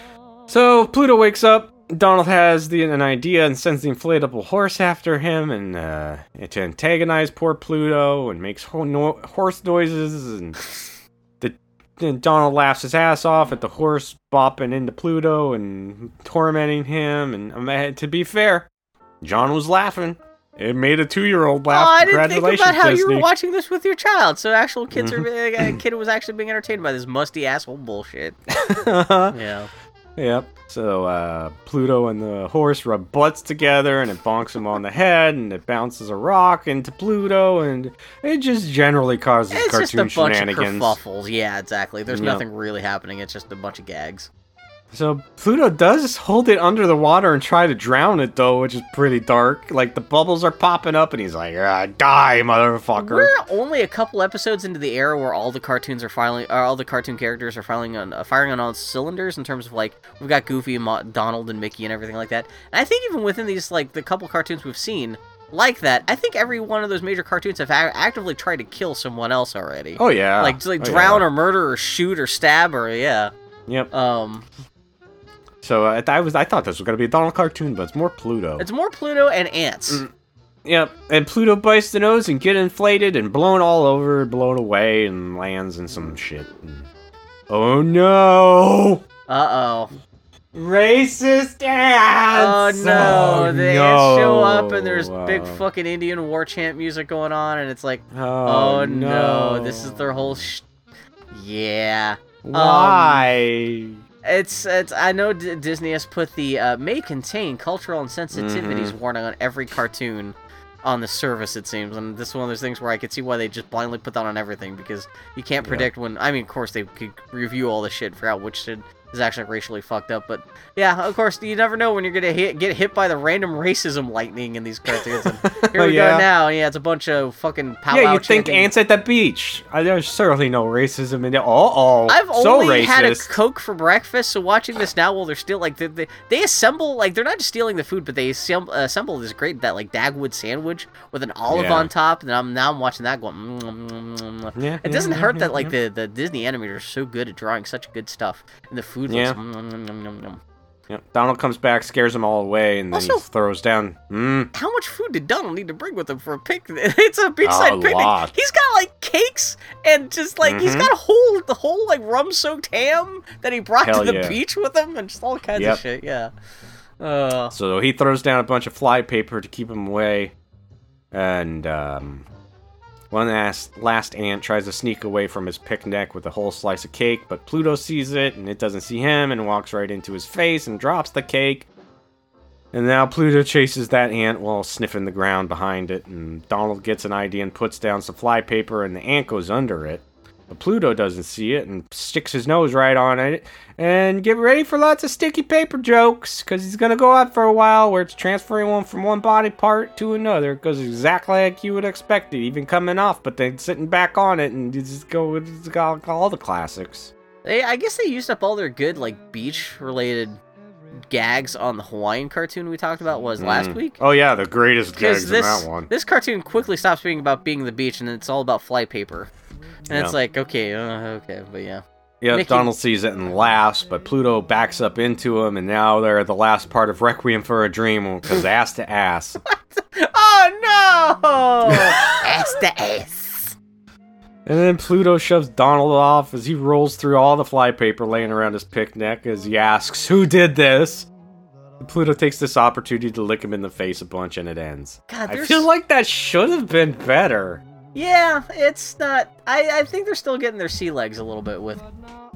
So Pluto wakes up. Donald has the, an idea and sends the inflatable horse after him, and uh, to antagonize poor Pluto, and makes ho- no- horse noises, and and Donald laughs his ass off at the horse bopping into Pluto and tormenting him. And um, uh, to be fair, John was laughing. It made a two-year-old laugh. Oh, laugh. I didn't think about how you were watching this with your child. So actual kids Mm-hmm. are a kid was actually being entertained by this musty asshole bullshit. yeah. Yep. So uh, Pluto and the horse rub butts together, and it bonks him on the head, and it bounces a rock into Pluto, and it just generally causes It's just a cartoon bunch of shenanigans. kerfuffles. Yeah, exactly. There's Yep. nothing really happening. It's just a bunch of gags. So Pluto does hold it under the water and try to drown it, though, which is pretty dark. Like the bubbles are popping up, and he's like, ah, "Die, motherfucker!" We're only a couple episodes into the era where all the cartoons are filing, or all the cartoon characters are filing on, uh, firing on all cylinders in terms of like we've got Goofy, and Mo- Donald, and Mickey, and everything like that. And I think even within these like the couple cartoons we've seen like that, I think every one of those major cartoons have a- actively tried to kill someone else already. Oh yeah, like like Oh, drown yeah. or murder or shoot or stab or yeah. Yep. Um, So uh, I was I thought this was gonna be a Donald cartoon, but it's more Pluto. it's more Pluto and ants. Mm. Yep, and Pluto bites the nose and get inflated and blown all over, blown away, and lands in some shit. Oh no! Uh oh. Racist ants! Oh no, the ants show up and there's no. big fucking Indian war chant music going on, and it's like, Oh, oh, no. this is their whole. Sh- yeah, Why? It's it's. I know D- Disney has put the uh, may contain cultural insensitivities Mhm. warning on every cartoon on the service. It seems, and this is one of those things where I could see why they just blindly put that on everything because you can't Yeah. predict when. I mean, of course they could review all the shit, figure out which shit is actually racially fucked up, but yeah, of course you never know when you're gonna hit, get hit by the random racism lightning in these cartoons. And here we Yeah. go now. Yeah, it's a bunch of fucking pow yeah, you think ants at the beach? Uh, there's certainly no racism in there. Oh, oh, I've so only racist. had a Coke for breakfast, so watching this now while they're still like they, they, they assemble like they're not just stealing the food, but they assemble, assemble this great that like Dagwood sandwich with an olive Yeah. on top, and I'm now I'm watching that going. Mm, mm, mm, mm. yeah, It doesn't hurt that like the, the Disney animators are so good at drawing such good stuff, and the food Yeah. looks. Mm, mm. Yep. Donald comes back, scares them all away, and then Also- he throws down. Mm. How much food did Donald need to bring with him for a picnic? It's a beachside A picnic. lot. He's got like cakes and just like he's Mhm. got a whole the whole like rum soaked ham that he brought Hell to the yeah. beach with him and just all kinds Yep. of shit. Yeah. Uh, So he throws down a bunch of fly paper to keep him away, and um, one last last ant tries to sneak away from his picnic with a whole slice of cake, but Pluto sees it and it doesn't see him and walks right into his face and drops the cake. And now Pluto chases that ant while sniffing the ground behind it, and Donald gets an idea and puts down some fly paper, and the ant goes under it. Pluto doesn't see it and sticks his nose right on it. And get ready for lots of sticky paper jokes, because he's going to go out for a while where it's transferring one from one body part to another. Goes exactly like you would expect it, even coming off, but then sitting back on it, and just go with all, all the classics. they I guess they used up all their good like beach related gags on the Hawaiian cartoon we talked about was last Mm. week. Oh, yeah, the greatest gags this in that one. this cartoon quickly stops being about being the beach and it's all about fly paper. And it's like okay, uh, okay, but yeah. Yeah, Mickey- Donald sees it and laughs, but Pluto backs up into him, and now they're at the last part of Requiem for a Dream, because ass to ass. Oh no! ass to ass. And then Pluto shoves Donald off as he rolls through all the flypaper laying around his picnic as he asks, Who did this? Pluto takes this opportunity to lick him in the face a bunch and it ends. God, I feel like that should have been better. Yeah, it's not. I I think they're still getting their sea legs a little bit with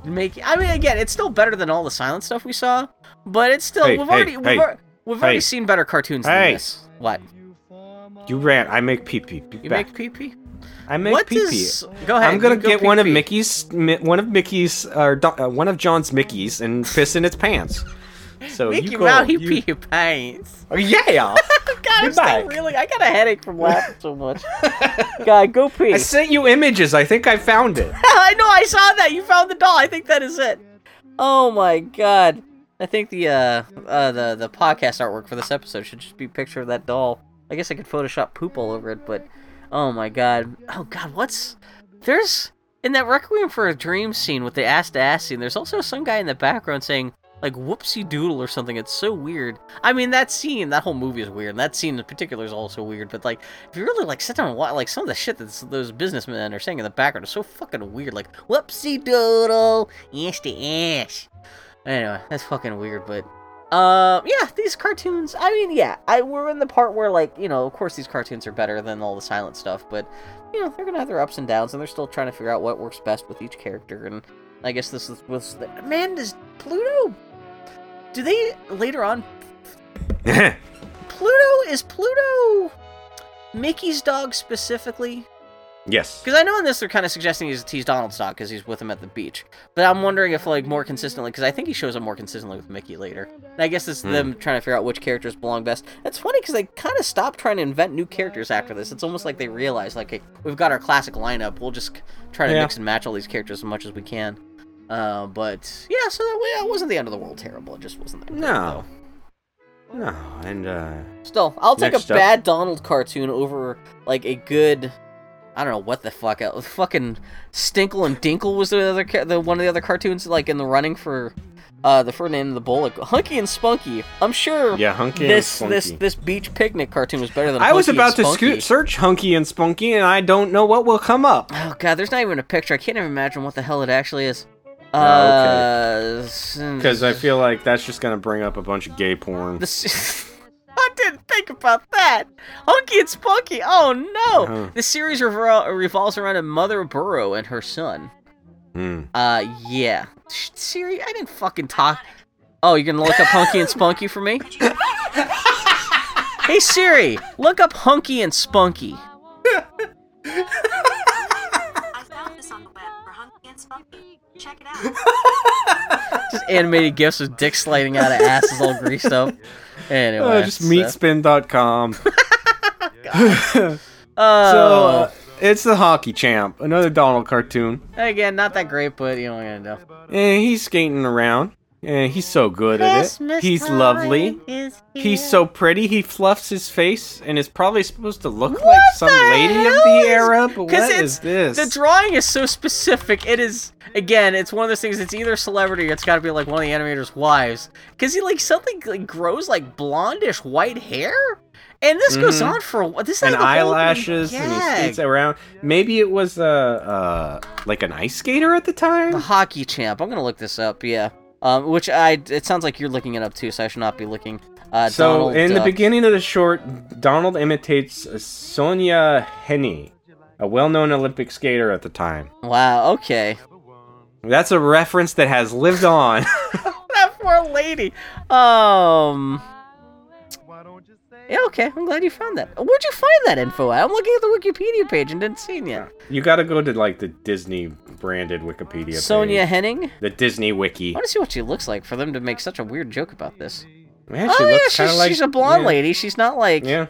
making. I mean, again, it's still better than all the silent stuff we saw, but it's still Hey, we've hey, already we've, hey, ar- we've already seen better cartoons than this. What? You ran. I make pee pee. You back. make pee pee? I make What pee pee. is? Go ahead. I'm gonna go get one of. Mickey's, one of Mickey's, or uh, one of John's Mickey's, and piss in its pants. So Mickey you go. Mouse, he you- pee your pants. Oh, yeah. God, I'm still back. really. I got a headache from laughing so much. God, go pee. I sent you images. I think I found it. I know. I saw that. You found the doll. I think that is it. Oh my god. I think the uh, uh the the podcast artwork for this episode should just be a picture of that doll. I guess I could Photoshop poop all over it, but oh my god. Oh god, what's there's in that Requiem for a Dream scene with the ass to ass scene. There's also some guy in the background saying like whoopsie doodle or something. It's so weird. I mean, that scene, that whole movie is weird. And that scene in particular is also weird. But like, if you really like sit down and watch, like some of the shit that those businessmen are saying in the background is so fucking weird. Like whoopsie doodle, ass to ass. Anyway, that's fucking weird. But uh, yeah, these cartoons. I mean, yeah, I we're in the part where like you know, of course, these cartoons are better than all the silent stuff. But you know, they're gonna have their ups and downs, and they're still trying to figure out what works best with each character. And I guess this is was the, man does Pluto do they later on? Pluto is Pluto Mickey's dog specifically? Yes. Because I know in this they're kind of suggesting he's he's Donald's dog because he's with him at the beach. But I'm wondering if like more consistently, because I think he shows up more consistently with Mickey later. And I guess it's Hmm. them trying to figure out which characters belong best. It's funny because they kind of stopped trying to invent new characters after this. It's almost like they realized like, hey, we've got our classic lineup. We'll just try to Yeah. mix and match all these characters as much as we can. Uh, but yeah, so that way it wasn't the end of the world terrible. It just wasn't that No. though. No, and uh, Still, I'll take a up. bad Donald cartoon over like a good. I don't know what the fuck. uh, Fucking Stinkle and Dinkle was the other ca- the one of the other cartoons like in the running for uh the Ferdinand and the Bull. Hunky and Spunky. I'm sure yeah, hunky this and this spunky. this beach picnic cartoon was better than. I was about to scoot, search hunky and spunky, and I don't know what will come up. Oh god, there's not even a picture. I can't even imagine what the hell it actually is. Oh, Uh, Because I feel like that's just gonna bring up a bunch of gay porn. I didn't think about that. Hunky and Spunky. Oh no! Uh-huh. The series revol- revolves around a mother burro and her son. Hmm. Uh, yeah. Sh- Siri, I didn't fucking talk. Oh, you're gonna look up Hunky and Spunky for me? hey Siri, look up Hunky and Spunky. I found this on the web for Hunky and Spunky. Check it out. Just animated gifs with dicks sliding out of asses all greased up. Anyway, Uh, just so- meatspin.com. So uh, it's the hockey champ, another Donald cartoon. again, not that great, but you know what I'm gonna do. And he's skating around, and he's so good at it. He's lovely. He's so pretty. He fluffs his face, and is probably supposed to look like some lady of the is- era. But what it's- this? The drawing is so specific. It is again. It's one of those things. It's either celebrity or it's got to be like one of the animators' wives. Because he like something like grows like blondish white hair, and this goes Mhm. on for a while. This is and like eyelashes, and he skates around. Maybe it was uh, uh like an ice skater at the time. The hockey champ. I'm gonna look this up. Yeah. Um, which I. It sounds like you're looking it up too, so I should not be looking. Uh, So Donald in the Duck. beginning of the short, Donald imitates uh, Sonja Henie, a well-known Olympic skater at the time. Wow. Okay. That's a reference that has lived on. that poor lady. Um. Yeah, okay. I'm glad you found that. Where'd you find that info at? I'm looking at the Wikipedia page and didn't see it yet. you got to go to like the Disney branded Wikipedia. Sonia page. Henning? the Disney Wiki. I want to see what she looks like for them to make such a weird joke about this. Man, she oh, yeah, she's, like she's a blonde yeah. lady. She's not like. Yeah.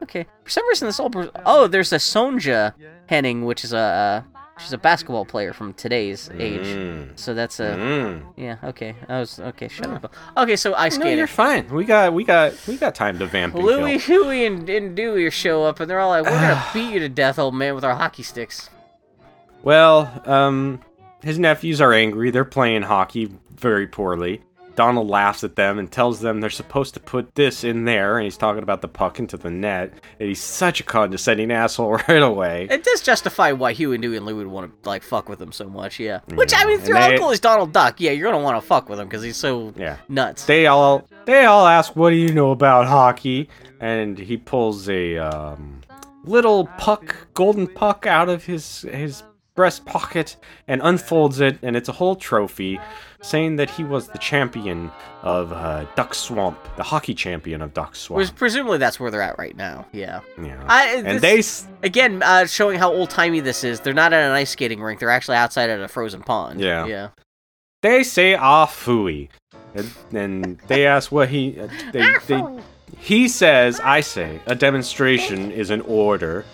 Okay. For some reason, this old. Oh, there's a Sonja Henning, which is a. Uh, she's a basketball player from today's age. Mm. So that's a. Mm. Yeah, okay. I was. Okay, shut up. Okay, so ice No, you're fine. We got, we got, we got time to vamp Louie. Huey, and, and Dewey show up, and they're all like, "We're gonna beat you to death, old man, with our hockey sticks." Well, um, his nephews are angry. They're playing hockey very poorly. Donald laughs at them and tells them they're supposed to put this in there, and he's talking about the puck into the net. And he's such a condescending asshole right away. It does justify why Huey and Dewey and Louie would want to like fuck with him so much, yeah. Which I mean, And through they- Uncle is Donald Duck, yeah, you're gonna want to fuck with him because he's so Yeah. nuts. They all they all ask, "What do you know about hockey?" And he pulls a um, little puck, golden puck, out of his his breast pocket and unfolds it, and it's a whole trophy, saying that he was the champion of uh, Duck Swamp, the hockey champion of Duck Swamp. Which presumably that's where they're at right now, yeah. yeah. I, and this- they again uh, showing how old timey this is. They're not at an ice skating rink; they're actually outside at a frozen pond. Yeah. yeah. they say ah fooey, and, and they ask what he uh, they, they he says I say a demonstration is an order,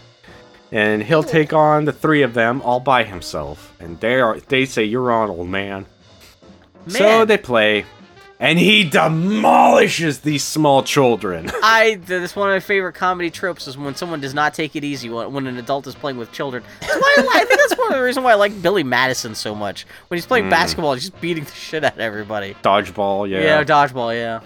and he'll take on the three of them all by himself, and they are they say you're on old man. So they play, and he demolishes these small children. I that's one of my favorite comedy tropes is when someone does not take it easy when, when an adult is playing with children. That's why I, I think that's one of the reasons why I like Billy Madison so much. When he's playing hmm. basketball, he's just beating the shit out of everybody. Dodgeball, Yeah, yeah. dodgeball. Yeah.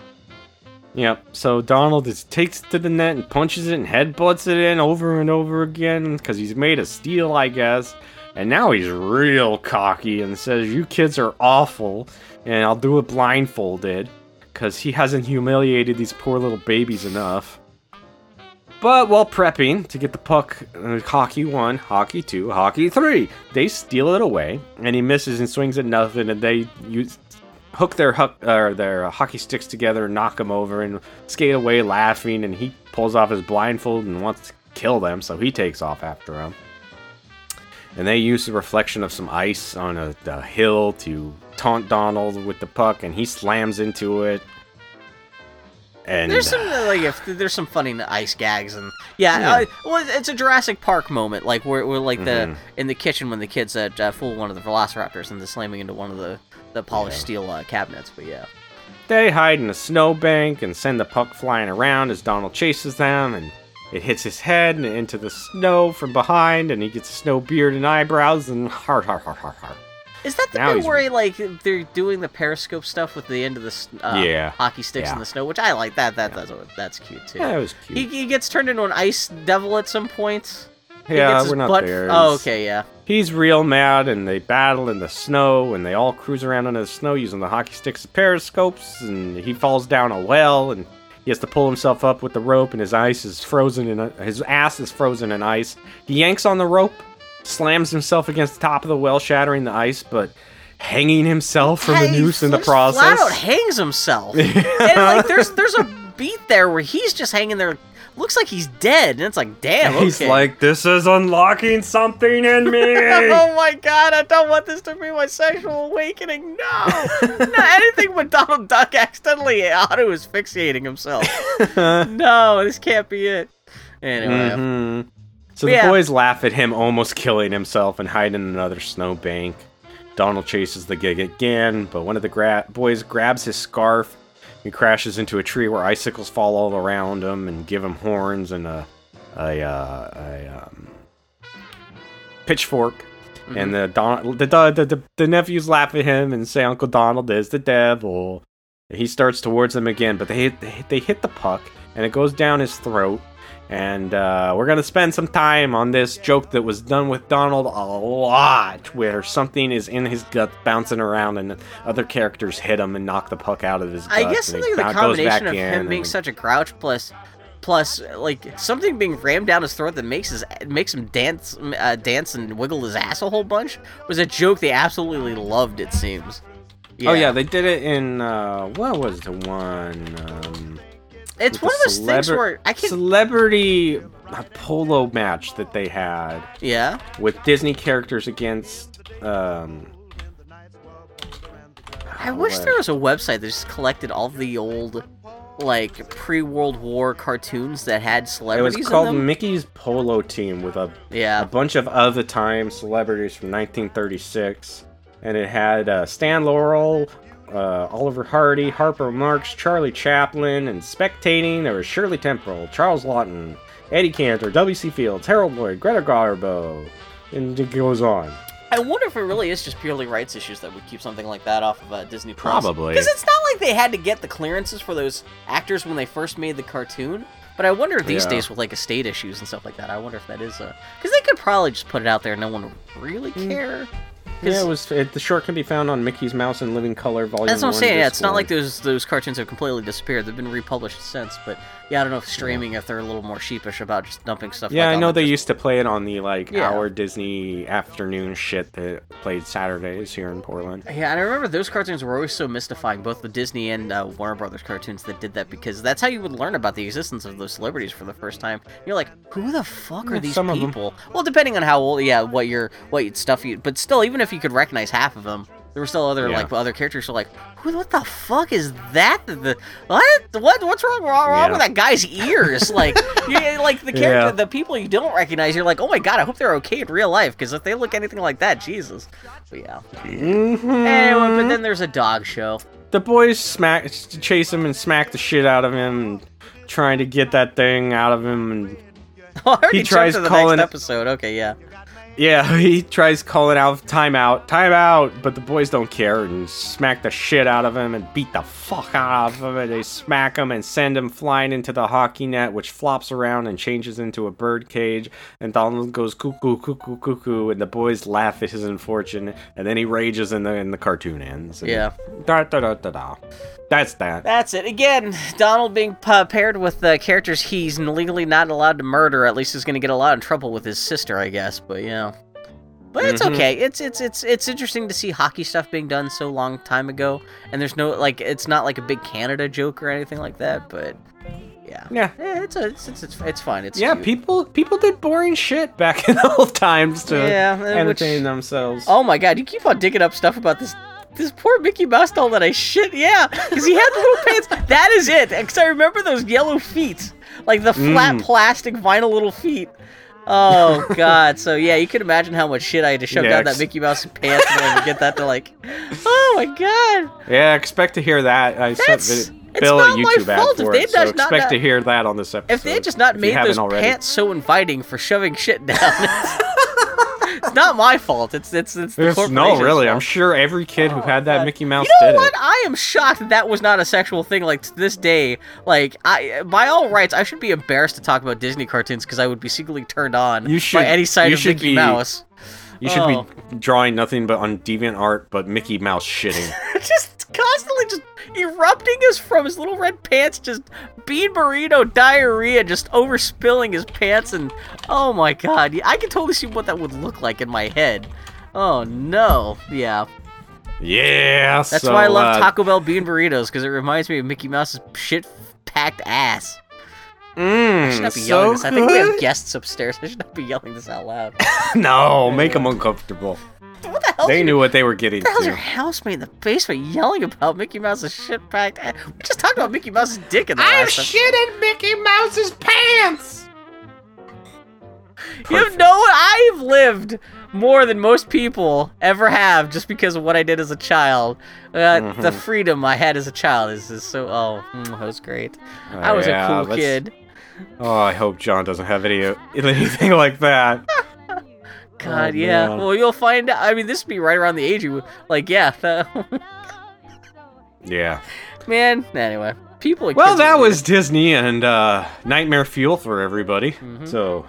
Yep. So Donald is, takes to the net and punches it and headbutts it in over and over again because he's made of steel, I guess. And now he's real cocky and says, "You kids are awful, and I'll do it blindfolded," because he hasn't humiliated these poor little babies enough. But while prepping to get the puck, uh, hockey one, hockey two, hockey three, they steal it away, and he misses and swings at nothing, and they use hook their huck, or their hockey sticks together, knock them over, and skate away laughing. And he pulls off his blindfold and wants to kill them, so he takes off after them. And they use the reflection of some ice on a, a hill to taunt Donald with the puck, and he slams into it. And There's some uh, like if there's some funny ice gags and yeah, Uh, well it's a Jurassic Park moment like where, where like Mm-hmm. the in the kitchen when the kids uh, uh, fool one of the Velociraptors and the slamming into one of the the polished steel uh, cabinets. But yeah, They hide in a snowbank and send the puck flying around as Donald chases them, and it hits his head and into the snow from behind, and he gets a snow beard and eyebrows, and har har har har har. Is that the Now bit where he, like they're doing the periscope stuff with the end of the uh, Yeah. hockey sticks in the snow, which I like that that that's that's cute too. Yeah, it was cute. He, he gets turned into an ice devil at some point. He yeah, we're not butt- there. Oh, okay, yeah. He's real mad, and they battle in the snow, and they all cruise around under the snow using the hockey sticks as periscopes, and he falls down a well, and he has to pull himself up with the rope, and his ice is frozen and his ass is frozen in ice. He yanks on the rope, slams himself against the top of the well, shattering the ice, but hanging himself from the noose in the process. Flat out hangs himself. and like there's there's a beat there where he's just hanging there. Looks like he's dead, and it's like, damn. He's like, "This is unlocking something in me." oh my god, I don't want this to be my sexual awakening. No, no anything but Donald Duck accidentally auto asphyxiating himself. no, this can't be it. Anyway, Mhm. So But the yeah. boys laugh at him almost killing himself and hide in another snowbank. Donald chases the gig again, but one of the gra- boys grabs his scarf and crashes into a tree where icicles fall all around him and give him horns and a a, uh, a um, pitchfork. And the, Don- the, the, the the nephews laugh at him and say Uncle Donald is the devil. He starts towards them again, but they they hit- they hit the puck and it goes down his throat. And uh, we're gonna spend some time on this joke that was done with Donald a lot, where something is in his gut bouncing around, and other characters hit him and knock the puck out of his. Gut. I guess something the combination of him being such a grouch plus plus like something being rammed down his throat that makes his makes him dance uh, dance and wiggle his ass a whole bunch was a joke they absolutely loved it seems Oh yeah, they did it in uh, what was the one? Um, it's one of those things where i can celebrity polo match that they had yeah with Disney characters against. Um, i wish there was a website that just collected all the old like pre-world war cartoons that had celebrities. It was called Mickey's Polo Team with a, yeah a bunch of of the time celebrities from 1936, and it had uh, Stan Laurel, uh, Oliver Hardy, Harpo Marx, Charlie Chaplin, and spectating there was Shirley Temple, Charles Laughton, Eddie Cantor, W.C. Fields, Harold Lloyd, Greta Garbo, and it goes on. I wonder if it really is just purely rights issues that would keep something like that off of uh, Disney Plus. Probably. because it's not like they had to get the clearances for those actors when they first made the cartoon. But I wonder if these Yeah. days with like estate issues and stuff like that, I wonder if that is a because they could probably just put it out there and no one would really care. Yeah, it was. It, the short can be found on Mickey's Mouse in Living Color Volume. That's what I'm saying. Yeah, it's not like those those cartoons have completely disappeared. They've been republished since, but yeah, I don't know if streaming if they're a little more sheepish about just dumping stuff. Yeah, like I know they used to play it on the like Yeah. hour Disney afternoon shit that played Saturdays here in Portland. Yeah, and I remember those cartoons were always so mystifying, both the Disney and uh, Warner Brothers cartoons that did that, because that's how you would learn about the existence of those celebrities for the first time. You're like, who the fuck are Yeah, these some of 'em. people? Well, depending on how old, yeah, what your what stuff you, but still, even if you could recognize half of them, there were still other Yeah. like other characters. who are like, who? What the fuck is that? The, what? What? What's wrong? Wrong, wrong Yeah. with that guy's ears? Like, you, like the character, Yeah. the people you don't recognize. You're like, oh my god, I hope they're okay in real life, because if they look anything like that, Jesus. But yeah. Mm-hmm. Anyway, but then there's a dog show. the boys smack, chase him and smack the shit out of him, and trying to get that thing out of him. And I already He tries to the calling- next episode. Okay, yeah. Yeah, he tries calling out timeout, timeout, but the boys don't care and smack the shit out of him and beat the fuck out of him. And they smack him and send him flying into the hockey net, which flops around and changes into a bird cage. And Donald goes cuckoo, cuckoo, cuckoo, and the boys laugh at his unfortune. And then he rages, and the and the cartoon ends. And Yeah. Da da da da da. That's that. That's it. Again, Donald being pa- paired with uh, characters he's legally not allowed to murder. At least he's going to get a lot in trouble with his sister, I guess. But yeah. But it's Mhm. okay. It's it's it's it's interesting to see hockey stuff being done so long time ago, and there's no like it's not like a big Canada joke or anything like that. But yeah, Yeah. Eh, it's a, it's, it's it's it's fine. It's Yeah, cute. people people did boring shit back in old times to Yeah, which- entertain themselves. Oh my god, you keep on digging up stuff about this this poor Mickey Mouse doll that I shit. Yeah, because he had the little pants. That is it. Because I remember those yellow feet, like the flat Mm. plastic vinyl little feet. Oh god. So yeah, you can imagine how much shit I had to shove Yeah, down that Mickey Mouse pants in order to get that to like. Oh my god. Yeah, expect to hear that. I sent That's- vid- it's Bill not a my YouTube ad fault if for they it, had so not- expect not- to hear that on this episode. If they had just not made those already. pants so inviting for shoving shit down, it's, not my fault. It's it's it's the It's- no, really, I'm sure every kid who Oh, had that. Mickey Mouse You know did what? it. I am shocked that that was not a sexual thing. Like to this day, like I, by all rights, I should be embarrassed to talk about Disney cartoons because I would be secretly turned on You should- by any you of should Mickey be- Mouse. You should Oh. be drawing nothing but on deviant art, but Mickey Mouse shitting. just constantly just erupting us from his little red pants, just bean burrito diarrhea, just overspilling his pants, and oh my god, yeah, I can totally see what that would look like in my head. Oh no, yeah. yeah, That's so, why I love uh, Taco Bell bean burritos because it reminds me of Mickey Mouse's shit packed ass. Mm, I should not be so yelling this. I think we have guests upstairs. I should not be yelling this out loud. no, make them uncomfortable. What the hell? They knew what they were getting What the hell's your housemate in the basement yelling about Mickey Mouse's shit packed? We just talked about Mickey Mouse's dick in the last episode. in Mickey Mouse's pants. You know what? I've lived more than most people ever have just because of what I did as a child. Uh, Mm-hmm. The freedom I had as a child is, is so. Oh, mm, that was great. I was Yeah, a cool let's- kid. Oh, I hope John doesn't have any anything like that. God, Oh, yeah. man. Well, you'll find out. I mean, this would be right around the age you. Like, yeah. the- Yeah. man, anyway. People. Well, that weird. was Disney and uh, Nightmare Fuel for everybody. Mm-hmm. So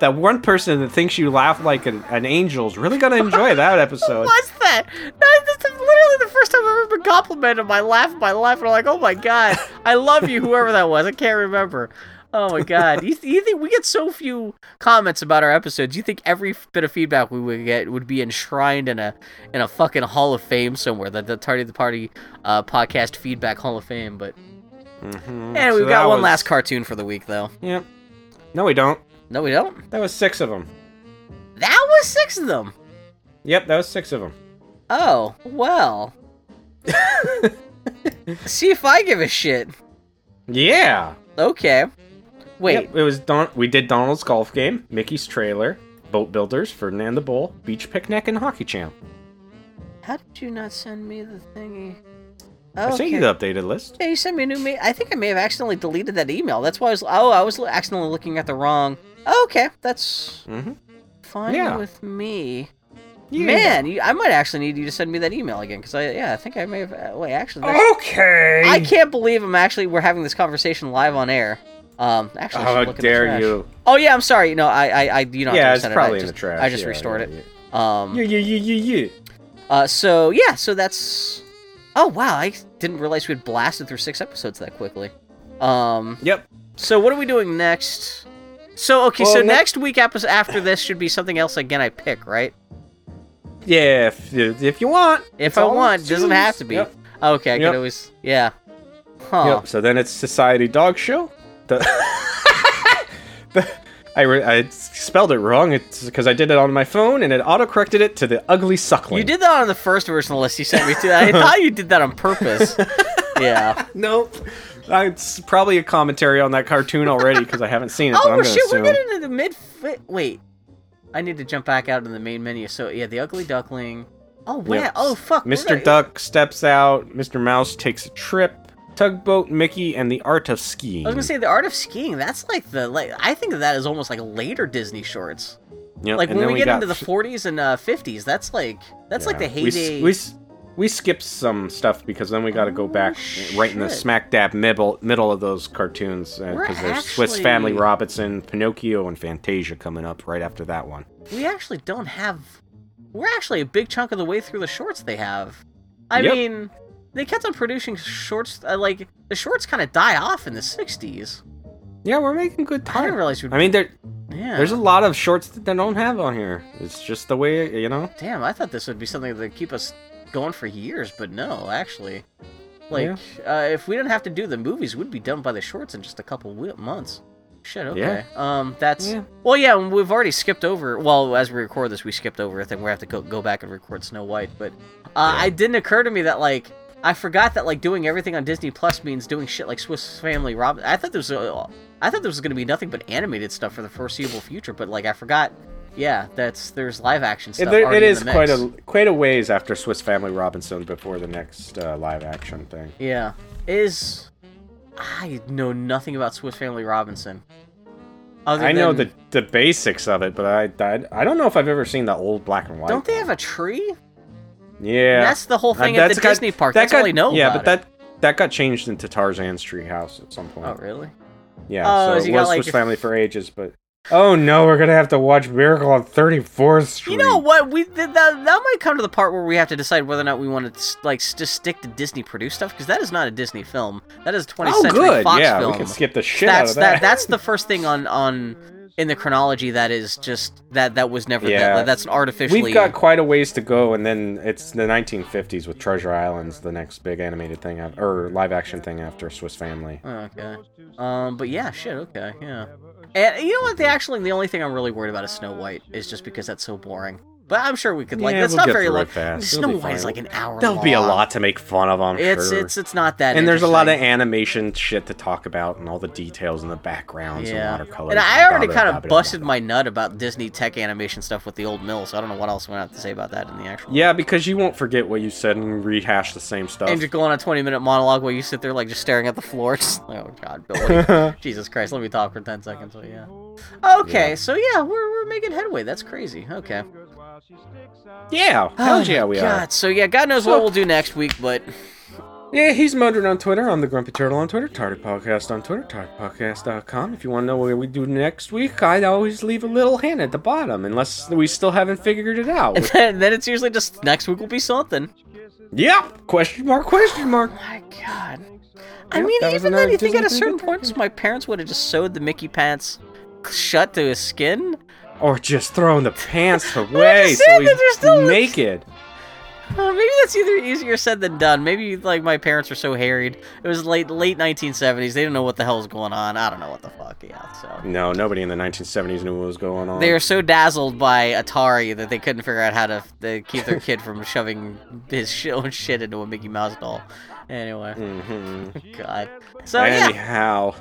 that one person that thinks you laugh like an, an angel is really gonna enjoy that episode. What's that? No, this is literally the first time I've ever been complimented. My laugh, my laugh, and I'm like, oh my god, I love you, whoever that was. I can't remember. Oh my god, you, you think we get so few comments about our episodes? You think every bit of feedback we would get would be enshrined in a in a fucking Hall of Fame somewhere, the the Tardy the Party uh, podcast feedback Hall of Fame? But Mhm. and we've that got one was- last cartoon for the week though. Yep. No, we don't. No, we don't. That was six of them. That was six of them. Yep, that was six of them. Oh well. See if I give a shit. Yeah. Okay. Wait. Yep, it was Don. We did Donald's golf game, Mickey's trailer, boat builders, Ferdinand the Bull, beach picnic, and hockey champ. How did you not send me the thingy? I sent you the updated list. Yeah, you sent me a new mail. I think I may have accidentally deleted that email. That's why I was. Oh, I was accidentally looking at the wrong. Okay, that's Mm-hmm. fine Yeah. with me. Yeah. Man, you, I might actually need you to send me that email again because I yeah I think I may have. Uh, wait, actually, Okay. I can't believe I'm actually we're having this conversation live on air. Um, actually, How look in the dare you? Oh yeah, I'm sorry. No, I I, I you know yeah, I it's probably it. In just, the trash. I just yeah, restored yeah, it. Um, Yeah, yeah, yeah, yeah, yeah. Uh, so yeah, so that's. Oh wow, I didn't realize we had blasted through six episodes that quickly. Um, Yep. so what are we doing next? So okay, Well, so ne- next week episode after this should be something else again. I pick right Yeah, if, if you want. if I want. yours. Doesn't have to be. Yep. Okay, I Yep. can always yeah. Huh. Yep. So then it's Society Dog Show. The, the I, re- I spelled it wrong. It's because I did it on my phone and it autocorrected it to the ugly suckling. You did that on the first version list you sent me to. I thought you did that on purpose. yeah. Nope. Uh, It's probably a commentary on that cartoon already because I haven't seen it. but Oh shit, assume. we're getting into the mid. Wait, I need to jump back out in the main menu. So yeah, the ugly duckling. Oh wow. Yep. Oh fuck. Mr. Duck steps out. Mr. Mouse takes a trip. Tugboat Mickey and the art of skiing. I was gonna say the art of skiing. That's like the like. I think of that as almost like later Disney shorts. Yep, Like when then we, get into the 40s and uh, 50s, that's like that's like the Yeah. We heyday. We, we skipped some stuff because then we got to go Oh, back right in the smack dab middle middle of those cartoons because there's Swiss Family Robinson, Pinocchio, and Fantasia coming up right after that one. we actually don't have. We're actually a big chunk of the way through the shorts they have. I Yep. mean, they kept on producing shorts. Uh, like the shorts kind of die off in the 60s. Yeah, we're making good time. I time. didn't realize we'd I mean, they're Yeah. There's a lot of shorts that they don't have on here. It's just the way you know. Damn, I thought this would be something that would keep us going for years, but no, actually. Like, uh, if we didn't have to do the movies, we'd be done by the shorts in just a couple months. Shit, okay. Um, that's Yeah. well, yeah. We've already skipped over. Well, as we record this, we skipped over a thing. We have to go, go back and record Snow White. But uh, Yeah. it didn't occur to me that like I forgot that like doing everything on Disney Plus means doing shit like Swiss Family Robin. I thought there was uh, I thought there was going to be nothing but animated stuff for the foreseeable future. But like I forgot. Yeah, that's there's live action It, stuff. there- it is quite a quite a ways after Swiss Family Robinson before the next uh, live action thing. Yeah. Is I know nothing about Swiss Family Robinson. Other I know the the basics of it, but I, I I don't know if I've ever seen the old black and white. Don't they have a tree? Yeah, That's the whole Uh, thing at the got- Disney park. that That's all got- I know Yeah, but that that got changed into Tarzan's treehouse at some point. Oh, really? Yeah, Oh, so it you got, was like, Swiss Family for ages, but oh no, we're gonna have to watch Miracle on Thirty Fourth Street. You know what? We that, that that might come to the part where we have to decide whether or not we want to like just stick to Disney produced stuff because that is not a Disney film. That is a 20th Oh, century good. Fox yeah, film. we can skip the shit that's out of that. That's the first thing on on in the chronology that is just that that was never Yeah. that, that's artificially. We've got quite a ways to go, and then it's the 1950s with Treasure Island's the next big animated thing, or live action thing after Swiss Family. Okay. Um, but yeah, shit. Okay, yeah. And you know what? The actually the only thing I'm really worried about is Snow White is just because that's so boring. But I'm sure we could like Yeah, that's we'll not get very long. it fast. Snow It'll White is like an hour. Long. There'll be a lot to make fun of, I'm It's sure. it's it's not that. and there's a lot of animation shit to talk about, and all the details and the backgrounds yeah. and watercolors. And I already kind of blah, blah, busted my nut about Disney tech animation stuff with the old mill, so I don't know what else I'm gonna have to say about that in the actual. Yeah, because you won't forget what you said and rehash the same stuff. And just go on a 20 minute monologue while you sit there like just staring at the floor. Just, oh god, Bill, what do you- Jesus Christ, let me talk for 10 seconds. So yeah. Okay, Yeah. so yeah, we're, we're making headway. That's crazy. Okay. Yeah, Oh hell yeah, we God. are. So yeah, God knows So- what we'll do next week, but Yeah, he's Mudred on Twitter. I'm the Grumpy Turtle on Twitter. Tardy Podcast on Twitter. TardyPodcast.com. If you want to know what we do next week, I always leave a little hint at the bottom, unless we still haven't figured it out. then, then it's usually just next week will be something. yep. Question mark? Question oh mark. My God. I Yep, mean, that even then, another you think at a certain point, my parents would have just sewed the Mickey pants shut to his skin. Or just throwing the pants away so saying that they're he's still- naked. Uh, maybe that's either easier said than done. Maybe like my parents were so harried. It was late late 1970s. They didn't know what the hell was going on. I don't know what the fuck. Yeah. So No, nobody in the 1970s knew what was going on. they were so dazzled by Atari that they couldn't figure out how to, to keep their kid from shoving his sh- own shit into a Mickey Mouse doll. Anyway, hmm God. So yeah.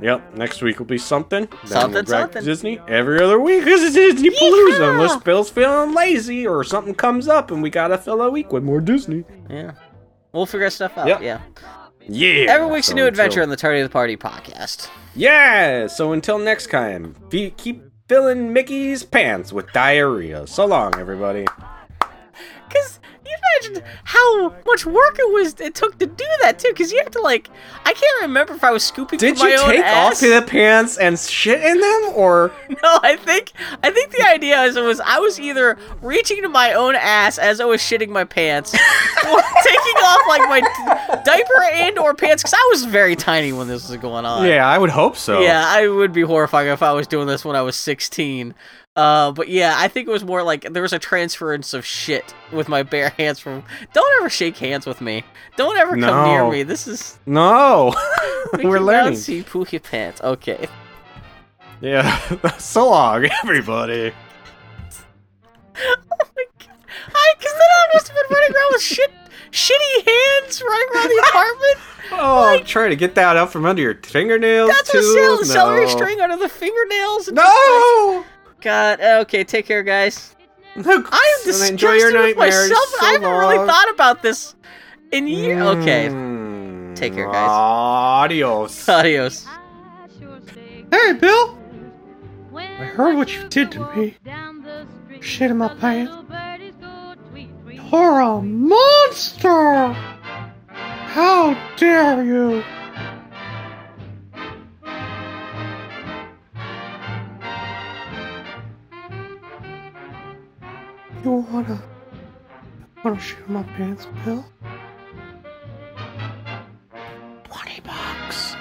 Yep, next week will be something. Then Something, we'll something. Disney every other week because it's Disney Palooza. Unless Bill's feeling lazy or something comes up and we gotta fill a week with more Disney. Yeah. We'll figure stuff out. Yep. Yeah. Yeah. Every week's so a new adventure on the Tardy of the Party podcast. Yeah. So until next time, be, keep filling Mickey's pants with diarrhea. So long, everybody. Cause imagine how much work it was it took to do that too. Cause you have to like, I can't remember if I was scooping Did you own take ass. off the pants and shit in them, or No, I think I think the idea is it was I was either reaching to my own ass as I was shitting my pants, or taking off like my d- diaper and or pants because I was very tiny when this was going on. yeah, I would hope so. Yeah, I would be horrifying if I was doing this when I was 16. Uh, but yeah, I think it was more like there was a transference of shit with my bare hands from. Don't ever shake hands with me. Don't ever come near me. This is. No, Mickey we're learning. See poo your pants. Okay. Yeah. so long, everybody. Oh my god. I, cause then I must have been running around with shit, shitty hands running around the apartment. Oh, trying to get that out from under your fingernails That's too. what cell- no. celery string under the fingernails. like- No. God. Okay. Take care, guys. Look, I am disgusted enjoy your with myself. So I haven't really thought about this in years. Okay. Mm, Take care, guys. Adios. Adios. Hey, Bill! I heard what you did to me. Shit in my pants. You're a monster! How dare you! You wanna wanna share my pants, Bill? Twenty bucks.